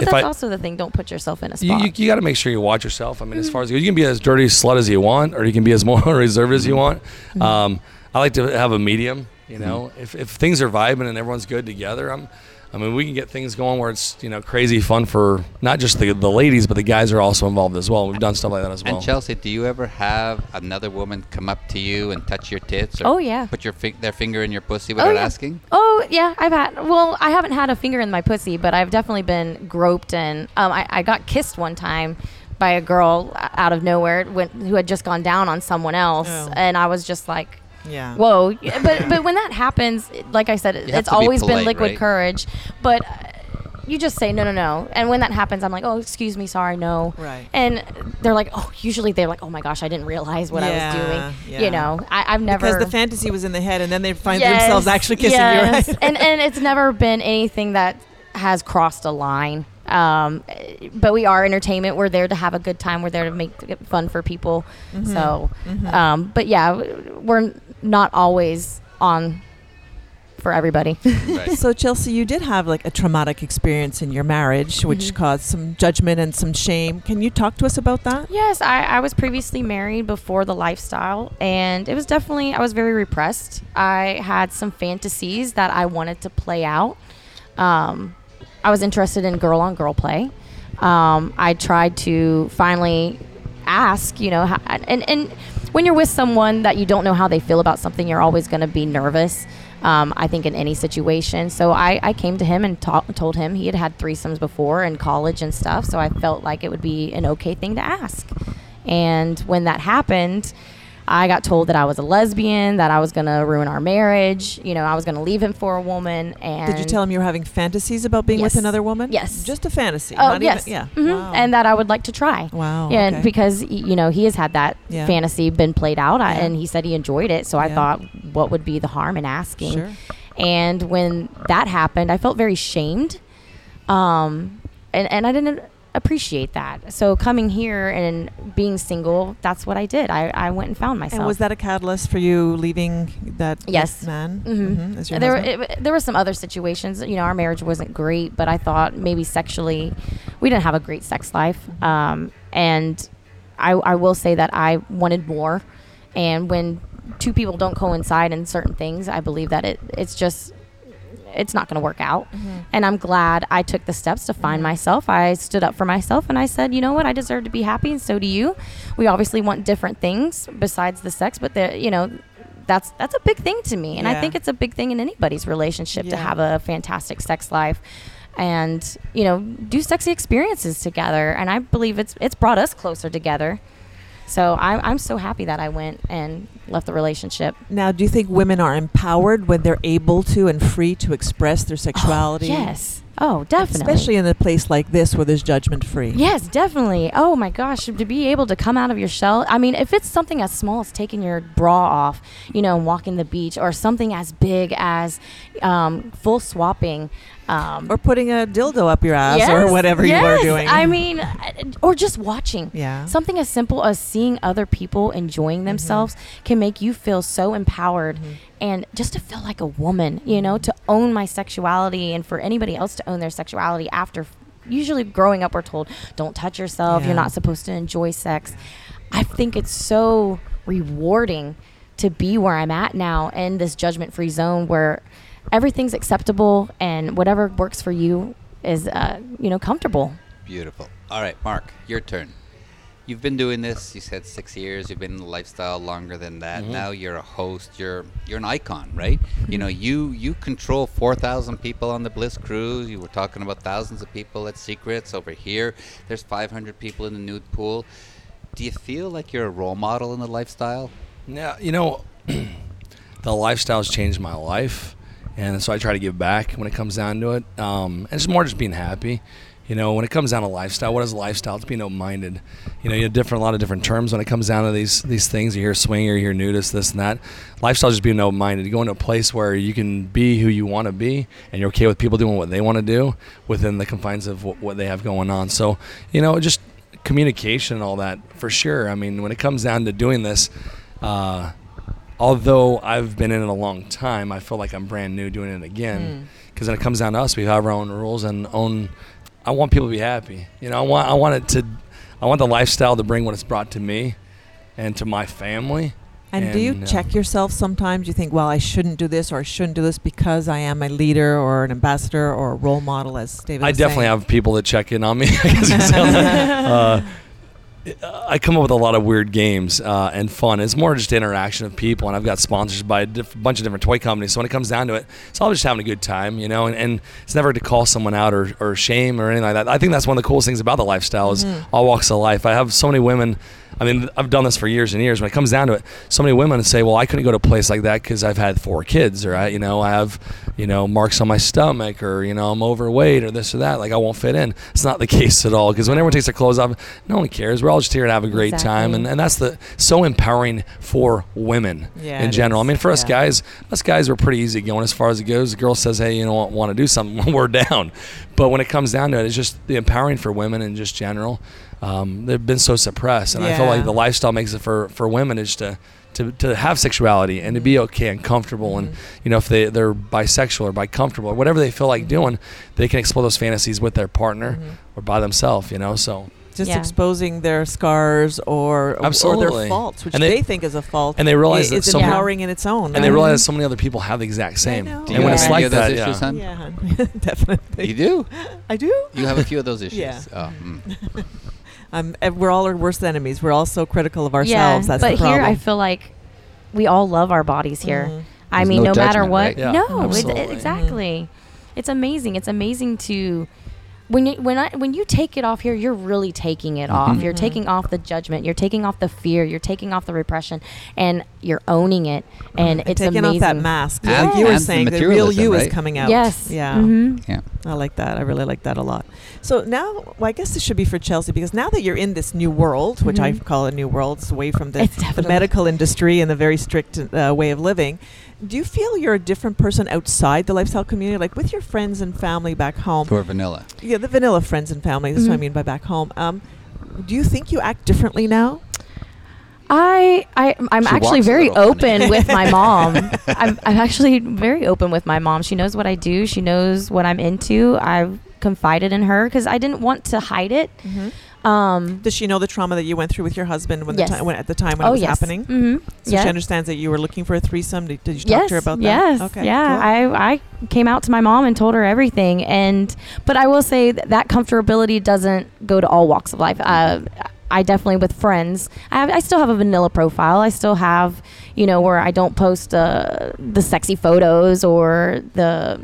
But If that's I- also the thing. Don't put yourself in a You, spot. you, you got to make sure you watch yourself. I mean, as mm-hmm. far as you can be as dirty slut as you want, or you can be as more reserved as you mm-hmm. want. Mm-hmm. Um, I like to have a medium. You know, if, if things are vibing and everyone's good together, I'm I mean, we can get things going where it's you know crazy fun for not just the the ladies, but the guys are also involved as well. We've done stuff like that as well. And Chelsea, do you ever have another woman come up to you and touch your tits? Or Oh, yeah. Put your fi- their finger in your pussy without yeah. asking? Oh yeah, I've had. Well, I haven't had a finger in my pussy, but I've definitely been groped and um, I, I got kissed one time by a girl out of nowhere when, who had just gone down on someone else, Oh. and I was just like, Yeah. whoa. But but when that happens, like I said, have it's to be always polite, been liquid right? courage. But uh, you just say no, no, no. And when that happens, I'm like, oh, excuse me, sorry, no. Right. And they're like, oh, usually they're like, oh my gosh, I didn't realize what I was doing. yeah. You know, I, I've never because the fantasy was in the head, and then they find Yes, themselves actually kissing yes. you. Right? and and it's never been anything that has crossed a line. Um, but we are entertainment. We're there to have a good time. We're there to make fun for people. Mm-hmm. So, um, but yeah, we're not always on for everybody. Right. So Chelsea, you did have like a traumatic experience in your marriage, which Mm-hmm. caused some judgment and some shame. Can you talk to us about that? Yes, I, I was previously married before the lifestyle, and it was definitely, I was very repressed. I had some fantasies that I wanted to play out. Um, I was interested in girl on girl play. Um, I tried to finally ask, you know, how, and, and when you're with someone that you don't know how they feel about something, you're always going to be nervous. Um, I think in any situation. So I, I came to him and ta- told him he had had threesomes before in college and stuff. So I felt like it would be an okay thing to ask. And when that happened, I got told that I was a lesbian, that I was going to ruin our marriage. You know, I was going to leave him for a woman. And Did you tell him you were having fantasies about being with another woman? Yes. Just a fantasy. Oh not yes, Even, yeah. Mhm. Wow. and that I would like to try. Wow, Yeah, okay. because you know he has had that Yeah. fantasy been played out, Yeah. and he said he enjoyed it. So I Yeah. thought, what would be the harm in asking? Sure. And when that happened, I felt very shamed, um, and and I didn't appreciate that. So coming here and being single, that's what I did. I, I went and found myself. And was that a catalyst for you leaving that Yes. man? Mhm. Mhm, as your there, it, there were some other situations. You know, our marriage wasn't great, but I thought maybe sexually, we didn't have a great sex life. Um, and I, I will say that I wanted more. And when two people don't coincide in certain things, I believe that it it's just it's not going to work out. Mm-hmm. And I'm glad I took the steps to find mm-hmm. myself. I stood up for myself and I said, you know what, I deserve to be happy, and so do you. We obviously want different things besides the sex, but the you know. That's that's a big thing to me, and I think it's a big thing in anybody's relationship to have a fantastic sex life, and you know do sexy experiences together. And I believe it's it's brought us closer together. So I'm I'm so happy that I went and left the relationship. now, do you think women are empowered when they're able to and free to express their sexuality? Yes. Oh, definitely. Especially in a place like this where there's judgment free. Yes, definitely. Oh my gosh, to be able to come out of your shell. I mean, if it's something as small as taking your bra off, you know, and walking the beach, or something as big as um, full swapping. Um, Or putting a dildo up your ass yes, or whatever you were yes. doing. I mean, uh, or just watching. Yeah. Something as simple as seeing other people enjoying themselves can make you feel so empowered and just to feel like a woman, you know, to own my sexuality and for anybody else to own their sexuality after usually growing up we're told don't touch yourself, Yeah. you're not supposed to enjoy sex. I think it's so rewarding to be where I'm at now in this judgment free zone where everything's acceptable and whatever works for you is uh, you know comfortable. Beautiful. All right, Marc, your turn. You've been doing this. You said six years. You've been in the lifestyle longer than that. Now you're a host. You're you're an icon, right? You know, you you control four thousand people on the Bliss cruise. You were talking about thousands of people at Secrets over here. There's 500 people in the nude pool. Do you feel like you're a role model in the lifestyle? Yeah, you know, the lifestyle's changed my life, and so I try to give back when it comes down to it. Um, and it's more just being happy. You know, when it comes down to lifestyle, what is lifestyle? It's being open-minded. You know, you have different, a lot of different terms when it comes down to these these things. You hear swinger, you hear nudist, this and that. Lifestyle is just being open-minded. You go into a place where you can be who you want to be, and you're okay with people doing what they want to do within the confines of what, what they have going on. So, you know, just communication and all that for sure. I mean, when it comes down to doing this, uh, although I've been in it a long time, I feel like I'm brand new doing it again. Because when it comes down to us, we have our own rules and own. I want people to be happy. You know, I want I want it to, I want the lifestyle to bring what it's brought to me, and to my family, And, do you uh, check yourself sometimes? You think, well, I shouldn't do this or I shouldn't do this because I am a leader or an ambassador or a role model, as David I definitely saying. have people that check in on me. I guess you could say that. uh, I come up with a lot of weird games uh, and fun. It's more just interaction of people, and I've got sponsors by a diff- bunch of different toy companies. So when it comes down to it, it's all just having a good time, you know. And, and it's never to call someone out or, or shame or anything like that. I think that's one of the coolest things about the lifestyle is Mm-hmm. all walks of life. I have so many women. I mean, I've done this for years and years. When it comes down to it, so many women say, "Well, I couldn't go to a place like that because I've had four kids, or I, you know, I have, you know, marks on my stomach, or you know, I'm overweight, or this or that. Like I won't fit in." It's not the case at all because when everyone takes their clothes off, no one cares. We're all just here to have a great time, and, and that's the so empowering for women Yeah, in general. is. I mean, for us Yeah. guys, us guys, we're pretty easy going as far as it goes. The girl says, "Hey, you know, want, want to do something?" we're down. But when it comes down to it, it's just the empowering for women in just general. Um, they've been so suppressed, and I feel like the lifestyle makes it for for women is to. To, to have sexuality and to be okay and comfortable and you know if they they're bisexual or bi comfortable or whatever they feel like doing they can explore those fantasies with their partner or by themselves you know so just Yeah. exposing their scars or or their faults, which they, they- think is a fault. and they realize it's so empowering in its own. and they realize so many other people have the exact same know. Do and you when have it's any like of those that issues, yeah. hon? Yeah, hon. definitely. You do. I do. You have a few of those issues. Yeah. Oh, mm. Um, we're all our worst enemies. We're all so critical of ourselves. That's but the problem. here I feel like we all love our bodies here. Mhm. I There's mean, no no, matter what. right? Yeah, no, it, absolutely. it- exactly. It's amazing. It's amazing to when you, when I when you take it off here, you're really taking it off. Mhm. You're taking off the judgment. You're taking off the fear. You're taking off the repression, and you're owning it. And And it's taking amazing. off that mask, And- like you were and saying, the real you right? is coming out. Yes. Yeah. hmm Yeah. I like that. I really like that a lot. So now, well, I guess this should be for Chelsea because now that you're in this new world, which I Mhm. call a new world, it's away from the, the medical industry and the very strict uh, way of living. Do you feel you're a different person outside the lifestyle community, like with your friends and family back home? For vanilla. Yeah, the vanilla friends and family. That's what I Mhm. mean by back home. Um, do you think you act differently now? I, I I'm She actually very little funny. open with my mom. I'm, I'm actually very open with my mom. She knows what I do. She knows what I'm into. I've confided in her because I didn't want to hide it. Um, Does she know the trauma that you went through with your husband when Yes. the time when, at the time when oh it was yes. happening? hmm So yeah. she understands that you were looking for a threesome. Did, did you talk yes, to her about that? yes, Okay. yeah. cool. I I came out to my mom and told her everything, and but I will say that, that comfortability doesn't go to all walks of life. Uh, I definitely with friends. I have, I still have a vanilla profile. I still have, you know, where I don't post uh, the sexy photos or the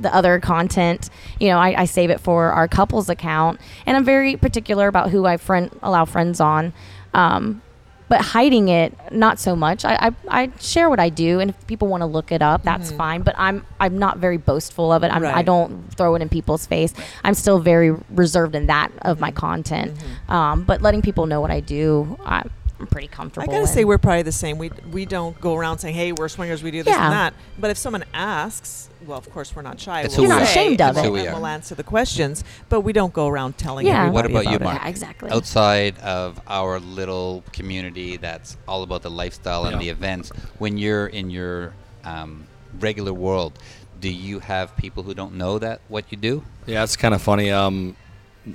the other content. You know, I, I save it for our couples account, and I'm very particular about who I friend allow friends on. Um, but hiding it, not so much. I, I, I share what I do, and if people want to look it up, that's Mhm. fine. But I'm I'm not very boastful of it. I'm, I don't throw it in people's face. I'm still very reserved in that of my content. Mhm. Um, but letting people know what I do, I'm, I'm pretty comfortable. I gotta say we're probably the same. We we don't go around saying, "Hey, we're swingers. We do this Yeah. and that." But if someone asks, well, of course we're not shy. It's we'll who we You're not are. ashamed of it. who we and are. We'll answer the questions, but we don't go around telling Yeah. everybody What about you, it. Marc? Yeah, exactly. Outside of our little community that's all about the lifestyle and Yeah. the events, when you're in your um, regular world, do you have people who don't know that what you do? Yeah, it's kind of funny. Um,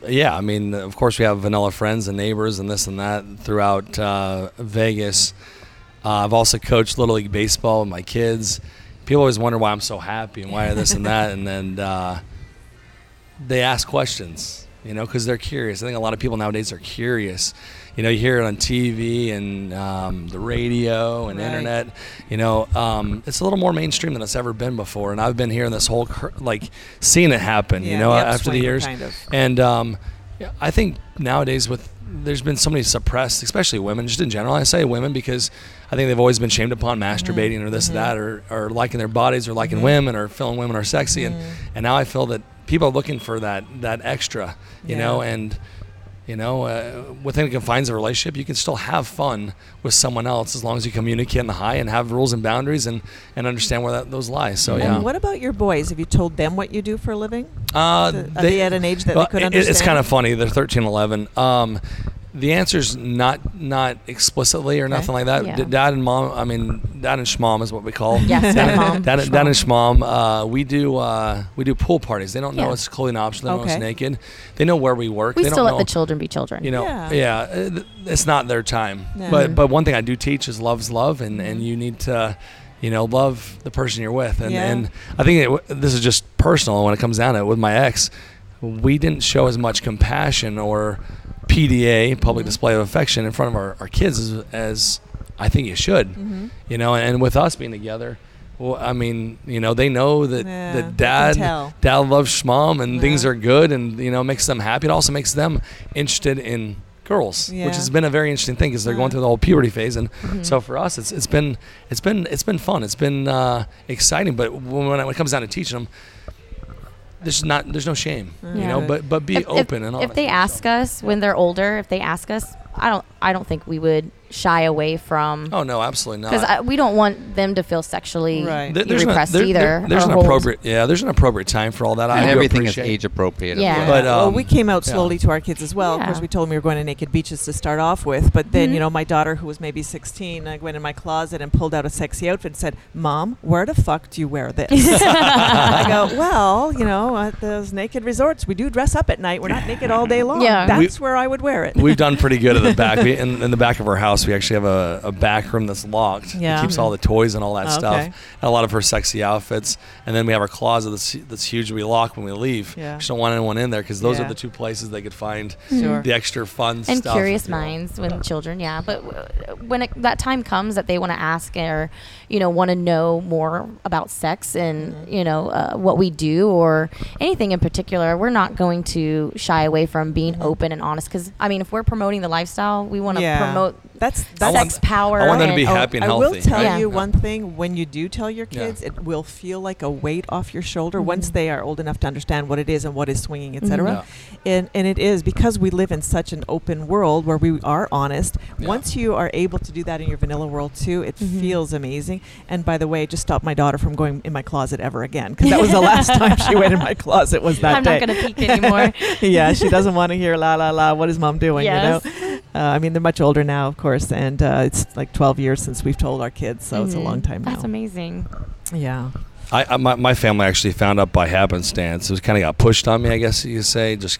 yeah, I mean, of course, we have vanilla friends and neighbors and this and that throughout uh, Vegas. Uh, I've also coached Little League Baseball with my kids. People always wonder why I'm so happy and why this and that. And then uh, they ask questions, you know, because they're curious. I think a lot of people nowadays are curious. You know, you hear it on TV and um, the radio and Right. internet. You know, um, it's a little more mainstream than it's ever been before. And I've been here in this whole, cur- like, seeing it happen, Yeah, you know, the after the years. kind of. And um, yeah, I think nowadays with there's been so many suppressed, especially women, just in general. I say women because I think they've always been shamed upon mm-hmm. masturbating or this or that, or, or liking their bodies, or liking mm-hmm. women, or feeling women are sexy. And and now I feel that people are looking for that that extra, you know, and you know, uh, within the confines of a relationship, you can still have fun with someone else as long as you communicate in the high and have rules and boundaries and, and understand where that, those lie. So yeah. And what about your boys? Have you told them what you do for a living? Uh, Are they at an age that they could it- It's kind of funny. They're 13, 11. Um, The answer's not not explicitly or Okay. nothing like that. Yeah. D- Dad and mom, I mean, dad and schmom is what we call. Yes, dad, stepmom, dad, dad and schmom. Uh, we do uh, we do pool parties. They don't know Yeah. it's clothing optional. They don't know it's naked. They know where we work. We they still don't let know, the children be children. You know, Yeah. yeah, it's not their time. No. But but one thing I do teach is love's love, and and you need to. You know, love the person you're with, and, Yeah. and I think it, this is just personal. When it comes down to it, with my ex, we didn't show as much compassion or PDA, public Mhm. display of affection, in front of our, our kids as, as I think you should. Mm-hmm. You know, and with us being together, well, I mean, you know, they know that Yeah, that dad dad loves mom and things are good, and you know, makes them happy. It also makes them interested in girls, Yeah. which has been a very interesting thing because they're Yeah. going through the whole puberty phase, and Mhm. so for us, it's it's been it's been it's been fun. It's been uh, exciting, but when, when it comes down to teaching them. There's not, there's no shame, you know. But but be If- if- open and honest. If they ask us when they're older, if they ask us, I don't, I don't think we would shy away from oh no, absolutely not. because we don't want them to feel sexually Right. There- there's an- repressed there- either. there- there's or an hold- appropriate, yeah. There's an appropriate time for all that. And do everything is age appropriate. Yeah. As well. But, well, um, we came out yeah. slowly to our kids as well. Of course, Yeah. we told them we were going to naked beaches to start off with. But then, you Mhm. know, my daughter, who was maybe 16, I went in my closet and pulled out a sexy outfit and said, "Mom, where the fuck do you wear this?" I go, "Well, you know, at those naked resorts, we do dress up at night. We're not naked all day long. Yeah. That's where I would wear it." We've done pretty good at the back. In, in the back of our house, we actually have a, a back room that's locked. Yeah. It keeps all the toys and all that Oh, stuff. okay. And a lot of her sexy outfits. And then we have our closet that's, that's huge. We lock when we leave. Yeah. Just don't want anyone in there because those Yeah. are the two places they could find Sure. the extra fun and stuff. curious you know. minds when children yeah but w- when it, that time comes that they want to ask or you know want to know more about sex and Mm-hmm. you know uh, what we do or anything in particular we're not going to shy away from being Mm-hmm. open and honest because i mean if we're promoting the lifestyle we want to Yeah. promote That's I that's want- sex power I want them to and- be oh, happy and I healthy. will tell right? You Yeah. one thing: when you do tell your Yeah. kids, it will feel like a weight off your shoulder Mhm. once they are old enough to understand what it is and what is swinging, etc. Mhm. And and it is because we live in such an open world where we are honest. Yeah. Once you are able to do that in your vanilla world too, it Mhm. feels amazing. And by the way, just stop my daughter from going in my closet ever again because that was the last time she went in my closet was that i'm day. not going to peek anymore yeah, she doesn't want to hear la la la. What is mom doing? Yes. You know. Uh, I mean, they're much older now, of course, and uh, it's like 12 years since we've told our kids, so it's a long time that's now. amazing Yeah. I, I my, my family actually found out by happenstance. It was kind of got pushed on me, I guess you say. Just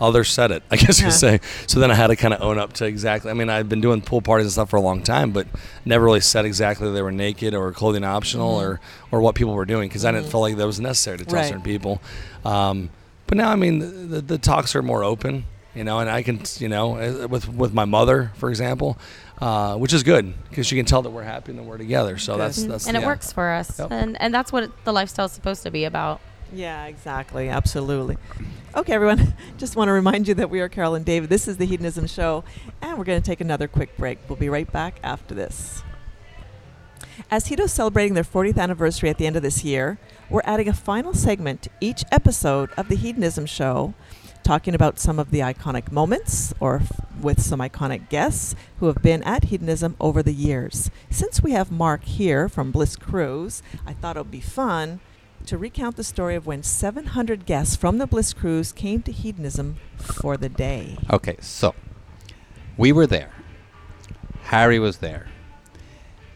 others said it, I guess you Yeah. could say. So then I had to kind of own up to exactly. I mean, I've been doing pool parties and stuff for a long time, but never really said exactly they were naked or clothing optional Mhm. or or what people were doing because I didn't feel like that was necessary to tell Right. certain people. Um, but now, I mean, the, the, the talks are more open, you know, and I can, you know, uh, with with my mother, for example. Uh, which is good because she can tell that we're happy and that we're together. So Good. that's that's and it works for us Yep. and and that's what the lifestyle is supposed to be about Yeah, exactly. Absolutely. Okay, everyone. Just want to remind you that we are Carol and David. This is the Hedonism Show, and we're going to take another quick break. We'll be right back after this. As Hedo's celebrating their 40th anniversary at the end of this year, we're adding a final segment to each episode of the Hedonism Show, talking about some of the iconic moments or f- with some iconic guests who have been at Hedonism over the years. Since we have Marc here from Bliss Cruise, I thought it would be fun to recount the story of when 700 guests from the Bliss Cruise came to Hedonism for the day. Okay, so we were there. Harry was there.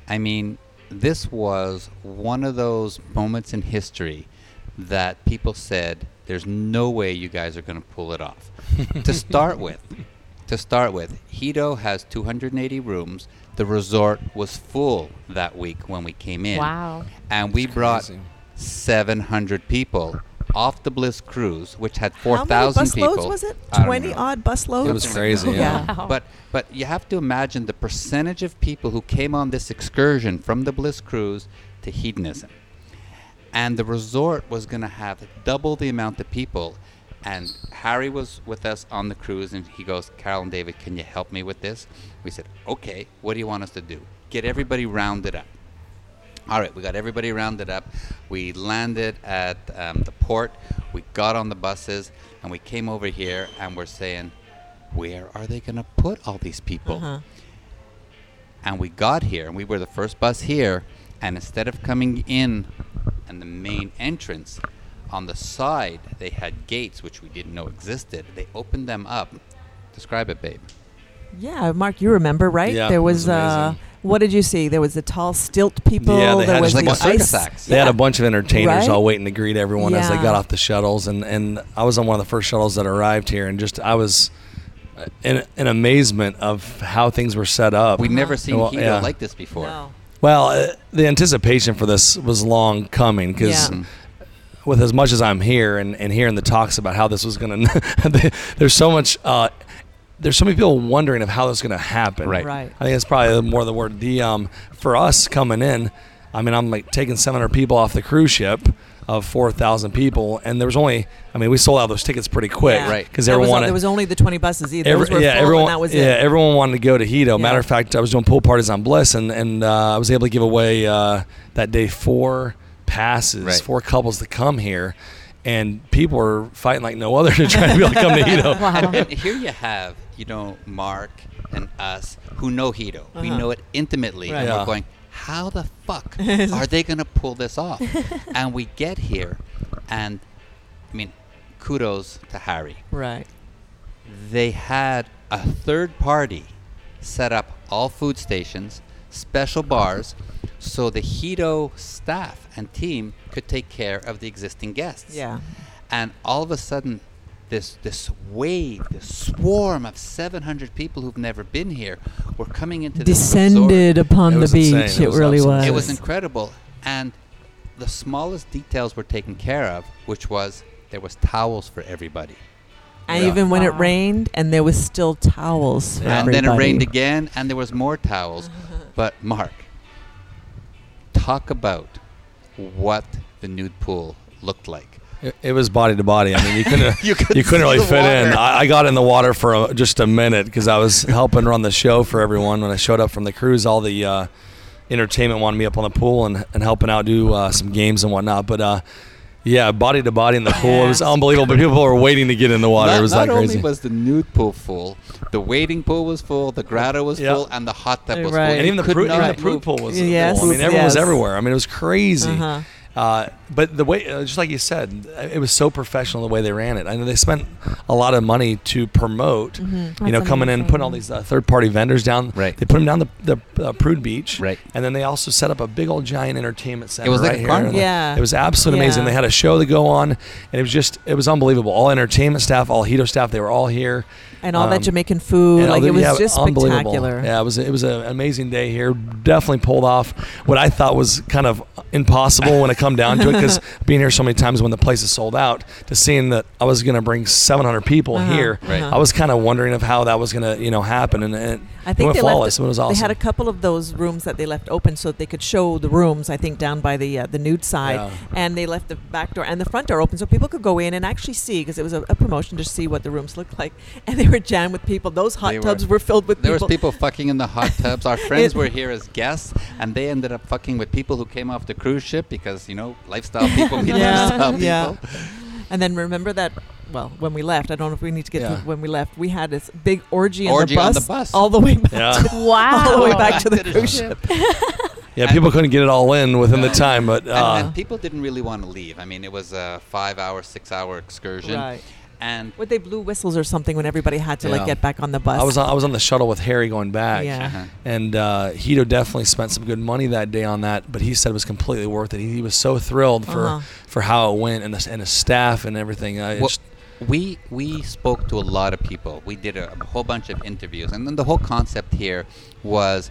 I mean, this was one of those moments in history that people said, "There's no way you guys are going to pull it off." to start with, to start with, Hedo has 280 rooms. The resort was full that week when we came in, wow and we It's brought crazy. 700 people off the Bliss cruise, which had 4,000 people. How many 4,000 bus was it? I don't 20 know. odd bus loads? It was crazy. Yeah. Yeah. Wow. But but you have to imagine the percentage of people who came on this excursion from the Bliss cruise to hedonism. And the resort was going to have double the amount of people. And Harry was with us on the cruise, and he goes, Carol and David, can you help me with this? We said, okay, what do you want us to do? Get everybody rounded up. All right, we got everybody rounded up. We landed at um, the port. We got on the buses, and we came over here, and we're saying, where are they going to put all these people? Uh-huh. And we got here, and we were the first bus here. And instead of coming in and the main entrance, on the side they had gates which we didn't know existed. They opened them up Describe it, babe. Yeah, Marc, you remember, right? Yeah, there it was, was uh, what did you see? There was the tall stilt people. Yeah, they there had was like the a circus ice- acts. They had a bunch of entertainers Right? all waiting to greet everyone as they got off the shuttles, and, and I was on one of the first shuttles that arrived here, and just I was uh, in, in amazement of how things were set up. We'd never seen Well, yeah. like this before. No. Well, uh, the anticipation for this was long coming because Yeah. With as much as I'm here and, and hearing the talks about how this was going to, there's so much, uh, there's so many people wondering of how this is going to happen. Right. Right. I think that's probably more the word. The um, for us coming in, I mean, I'm like taking 700 people off the cruise ship of 4,000 people, and there was only, I mean, we sold out those tickets pretty quick, Yeah. Right. Because There was, everyone a- wanted, there was only the 20 buses either. Every- Those were yeah, everyone, and that was yeah, it. everyone wanted to go to Hedo. Matter of fact, I was doing pool parties on Bliss, and and uh, I was able to give away uh, that day four passes, Right. four couples to come here, and people were fighting like no other to try to be able to come to Hedo. And, and here you have, you know, Marc and us who know Hedo. We Uh-huh. know it intimately, Right. and Yeah. we're going, how the fuck are they going to pull this off? and we get here, and I mean, kudos to Harry. Right. They had a third party set up all food stations, special bars, so the Hedo staff and team could take care of the existing guests Yeah. and all of a sudden this this wave this swarm of 700 people who've never been here were coming into this Descended upon It the beach. insane. It It, was really absolutely was. it was incredible and the smallest details were taken care of which was there was towels for everybody And Yeah. even when it rained, and there was still towels. For Yeah. and then it rained again and there was more towels uh-huh. but marc talk about what the nude pool looked like It, it was body to body. I mean, you couldn't You could you couldn't really the fit in. I, I got in the water for a, just a minute because I was helping run the show for everyone when I showed up from the cruise. All the uh, entertainment wanted me up on the pool and, and helping out do uh, some games and whatnot. But uh, yeah, body to body in the pool. It was unbelievable. But people were waiting to get in the water. Not, it was not that crazy. only was the nude pool full, the waiting pool was full, the grotto was Yeah. full, and the hot tub was Right. full. and even the, Could even the prude pool was Yes, full. I mean, everyone was everywhere. I mean, it was crazy. Uh-huh. Uh, but the way, uh, just like you said, it was so professional the way they ran it. I know they spent a lot of money to promote. Mm-hmm. You know, That's coming in and putting all these uh, third-party vendors down. Right. They put them down the, the uh, Prude Beach. Right. And then they also set up a big old giant entertainment center. was like right a here. carnival. Yeah. It was absolutely amazing. They had a show to go on, and it was just it was unbelievable. All entertainment staff, all Hedo staff, they were all here. and all that Um, Jamaican food. Like the- it was yeah, just spectacular. Yeah, it was it was an amazing day here. Definitely pulled off what I thought was kind of impossible when it come down to it because being here so many times when the place is sold out to seeing that I was going to bring 700 people Uh-huh, here. Right. uh-huh. I was kind of wondering of how that was going to you know happen and, and I think went they flawless. left. it was awesome. They had a couple of those rooms that they left open so that they could show the rooms. I think down by the uh, the nude side, Yeah. and they left the back door and the front door open so people could go in and actually see because it was a, a promotion to see what the rooms looked like. And they were jammed with people. Those hot They tubs were, filled with people. There people. was people fucking in the hot tubs. Our friends were here as guests, and they ended up fucking with people who came off the cruise ship because you know lifestyle people Yeah, lifestyle yeah. people. And then remember that. Well, when we left, I don't know if we need to get Yeah. to when we left. We had this big orgy, Orgy on, on the the bus, bus. all the way back. Yeah. To, Wow. all the way back to the cruise ship. ship. yeah, people couldn't get it all in within the time, but And, uh, and people didn't really want to leave. I mean, it was a five-hour, six-hour excursion, Right. and What they blew whistles or something when everybody had to Yeah. like get back on the bus. I was on, I was on the shuttle with Harry going back. Yeah. Uh-huh. And uh, Hedo definitely spent some good money that day on that, but he said it was completely worth it. He, he was so thrilled for, Uh-huh. for how it went and the, and his staff and everything. Uh, Well, it's- we we spoke to a lot of people. We did a, a whole bunch of interviews, and then the whole concept here was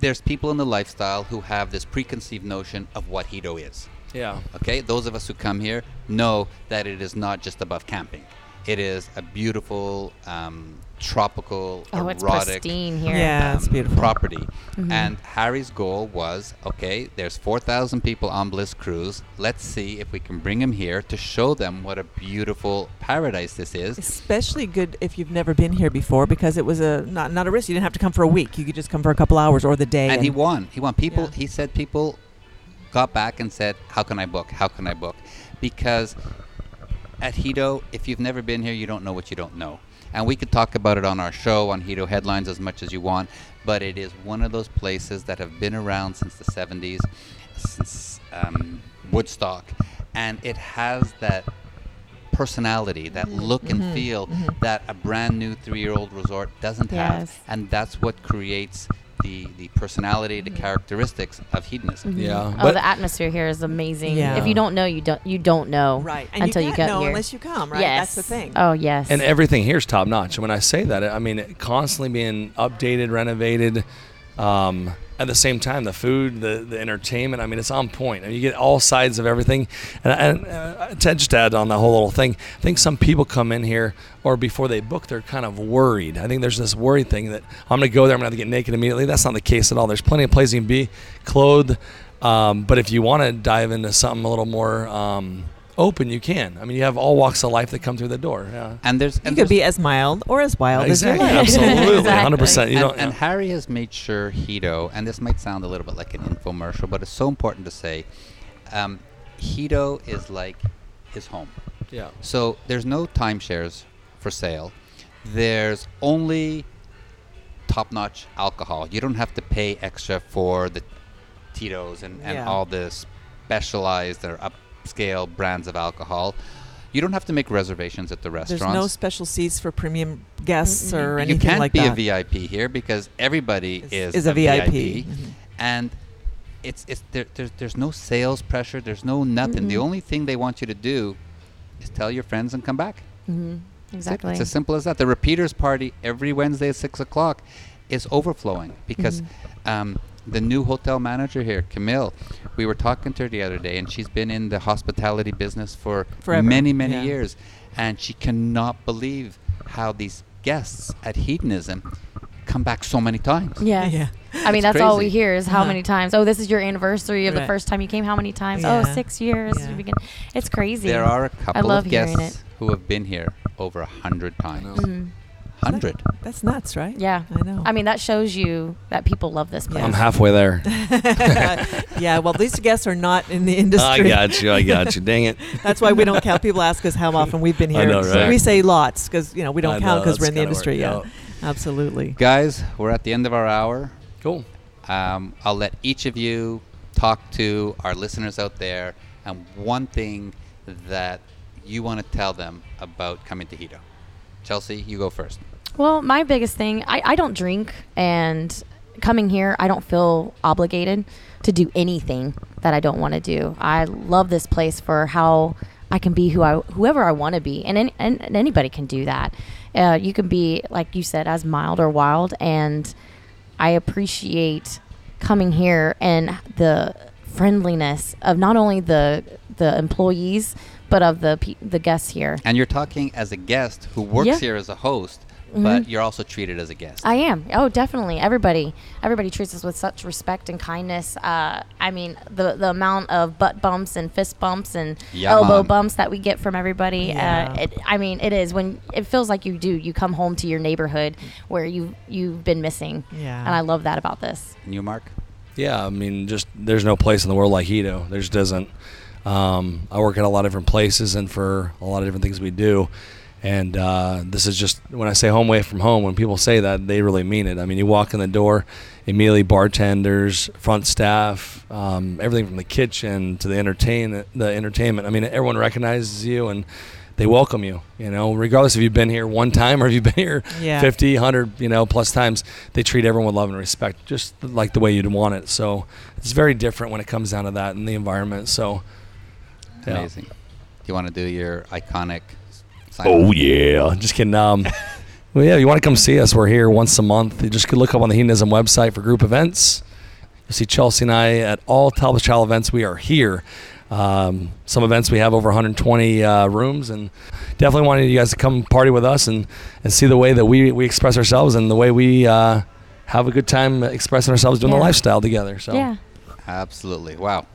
there's people in the lifestyle who have this preconceived notion of what Hedo is. yeah. Okay, those of us who come here know that it is not just above camping. It is a beautiful, um, tropical, Oh, it's erotic pristine here. Yeah, it's um, beautiful. property. Mhm. And Harry's goal was okay, there's 4,000 people on Bliss Cruise. Let's see if we can bring them here to show them what a beautiful paradise this is. Especially good if you've never been here before because it was a not not a risk. You didn't have to come for a week. You could just come for a couple hours or the day. And he won. He won. People, Yeah. he said people got back and said, How can I book? How can I book? Because at Hedo, if you've never been here, you don't know what you don't know. And we could talk about it on our show on Hedo Headlines as much as you want, but it is one of those places that have been around since the 70s, since um, Woodstock, and it has that personality, that mm-hmm. look and mm-hmm. feel mm-hmm. that a brand new three-year-old resort doesn't have, and that's what creates the the personality, the characteristics of hedonism. Yeah, Oh, but the atmosphere here is amazing. Yeah. If you don't know, you don't you don't know Right. And until you, you, can't get know here. unless you come, right? Yes. That's the thing. Oh yes. and everything here is top notch. And when I say that, I mean it constantly being updated, renovated. Um, at the same time, the food, the, the entertainment, I mean, it's on point. I mean, you get all sides of everything. And, and uh, to just add on the whole little thing, I think some people come in here or before they book, they're kind of worried. I think there's this worry thing that I'm going to go there, I'm going to get naked immediately. That's not the case at all. There's plenty of places you can be clothed. Um, but if you want to dive into something a little more um, open, you can. I mean, you have all walks of life that come through the door. Yeah. And there's You could there's- be as mild or as wild Exactly. as you like. Absolutely. Exactly. 100%. You and, don't, and Harry has made sure Hedo, and this might sound a little bit like an infomercial, but it's so important to say, um, Hedo is like his home. yeah. So there's no timeshares for sale. There's only top-notch alcohol. You don't have to pay extra for the Tito's and, and Yeah. all the specialized or upscale brands of alcohol. You don't have to make reservations at the restaurant. There's no special seats for premium guests or anything like that. you can't like be that. a VIP here because everybody is, is a VIP. VIP, and it's it's there, there's there's no sales pressure. There's no nothing. The only thing they want you to do is tell your friends and come back. Mhm. Exactly. It's as simple as that. The repeaters party every Wednesday at six o'clock is overflowing because Mm-hmm. um, the new hotel manager here, Camille, we were talking to her the other day, and she's been in the hospitality business for Forever, many many yeah. years, and she cannot believe how these guests at Hedonism come back so many times. Yes. Yeah. I mean, It's that's all we hear is how Uh-huh. many times. Oh, this is your anniversary of the first time you came. How many times? Yeah. Oh, six years. Yeah. It's crazy. There are a couple love of guests who have been here over a hundred times. Mhm. Hundred. That's nuts, right? Yeah. I know. I mean, that shows you that people love this place. I'm halfway there. yeah, well, these guests are not in the industry. I got you. I got you. Dang it. That's why we don't count. People ask us how often we've been here. I here. know, right? We say lots because you know we don't count because we're in the industry. work Yeah, absolutely. Guys, we're at the end of our hour. Cool. Um, I'll let each of you talk to our listeners out there and one thing that you want to tell them about coming to Hedo. Chelsea, you go first. Well, my biggest thing, I, I don't drink, and coming here, I don't feel obligated to do anything that I don't want to do. I love this place for how I can be who I, whoever I want to be, and, any, and, and anybody can do that. Uh, you can be, like you said, as mild or wild, and I appreciate coming here and the friendliness of not only the the employees but of the the guests here. And you're talking as a guest who works Yeah. here as a host, Mhm. but you're also treated as a guest. I am. Oh, definitely. Everybody, everybody treats us with such respect and kindness. Uh, I mean, the the amount of butt bumps and fist bumps and Yeah, elbow man. bumps that we get from everybody. Yeah. Uh, it, I mean, it is when it feels like you do. You come home to your neighborhood where you you've been missing. Yeah. And I love that about this. And you, Marc? Yeah, I mean, just there's no place in the world like Hedo. There just doesn't. Um, I work at a lot of different places and for a lot of different things we do. And uh, this is just when I say home away from home. When people say that, they really mean it. I mean, you walk in the door, immediately bartenders, front staff, um, everything from the kitchen to the entertain the entertainment. I mean, everyone recognizes you and they welcome you. You know, regardless if you've been here one time or if you've been here Yeah. 50, 100, you know, plus times, they treat everyone with love and respect, just like the way you'd want it. So it's very different when it comes down to that in the environment. So, yeah. Amazing. Do you want to do your iconic sign Oh off? yeah, just kidding. Um, well, yeah, you want to come see us? We're here once a month. You just could look up on the Hedonism website for group events. You'll see Chelsea and I at all Talbot Child events. We are here. Um, some events we have over 120 uh, rooms, and definitely wanted you guys to come party with us and, and see the way that we, we express ourselves and the way we uh, have a good time expressing ourselves doing the lifestyle together. So Yeah. Absolutely. Wow.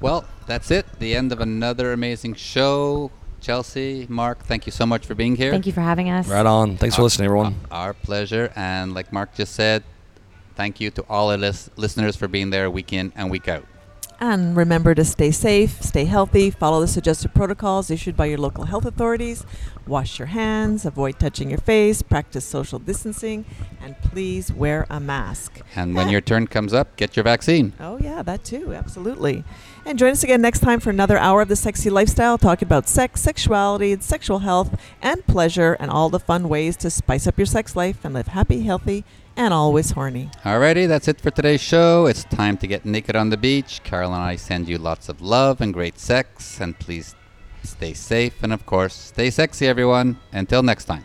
Well, that's it. The end of another amazing show. Chelsea, Marc, thank you so much for being here. Thank you for having us. right on. Thanks for Uh, listening, everyone. Our pleasure. And like Marc just said, thank you to all our lis- listeners for being there week in and week out. And remember to stay safe, stay healthy, follow the suggested protocols issued by your local health authorities, wash your hands, avoid touching your face, practice social distancing, And please wear a mask. And when your ah. turn comes up, get your vaccine. Oh, yeah, that too. Absolutely. And join us again next time for another hour of the sexy lifestyle, talking about sex, sexuality, and sexual health, and pleasure, and all the fun ways to spice up your sex life and live happy, healthy, and always horny. Alrighty, that's it for today's show. It's time to get naked on the beach. Carol and I send you lots of love and great sex. And please stay safe and, of course, stay sexy, everyone. Until next time.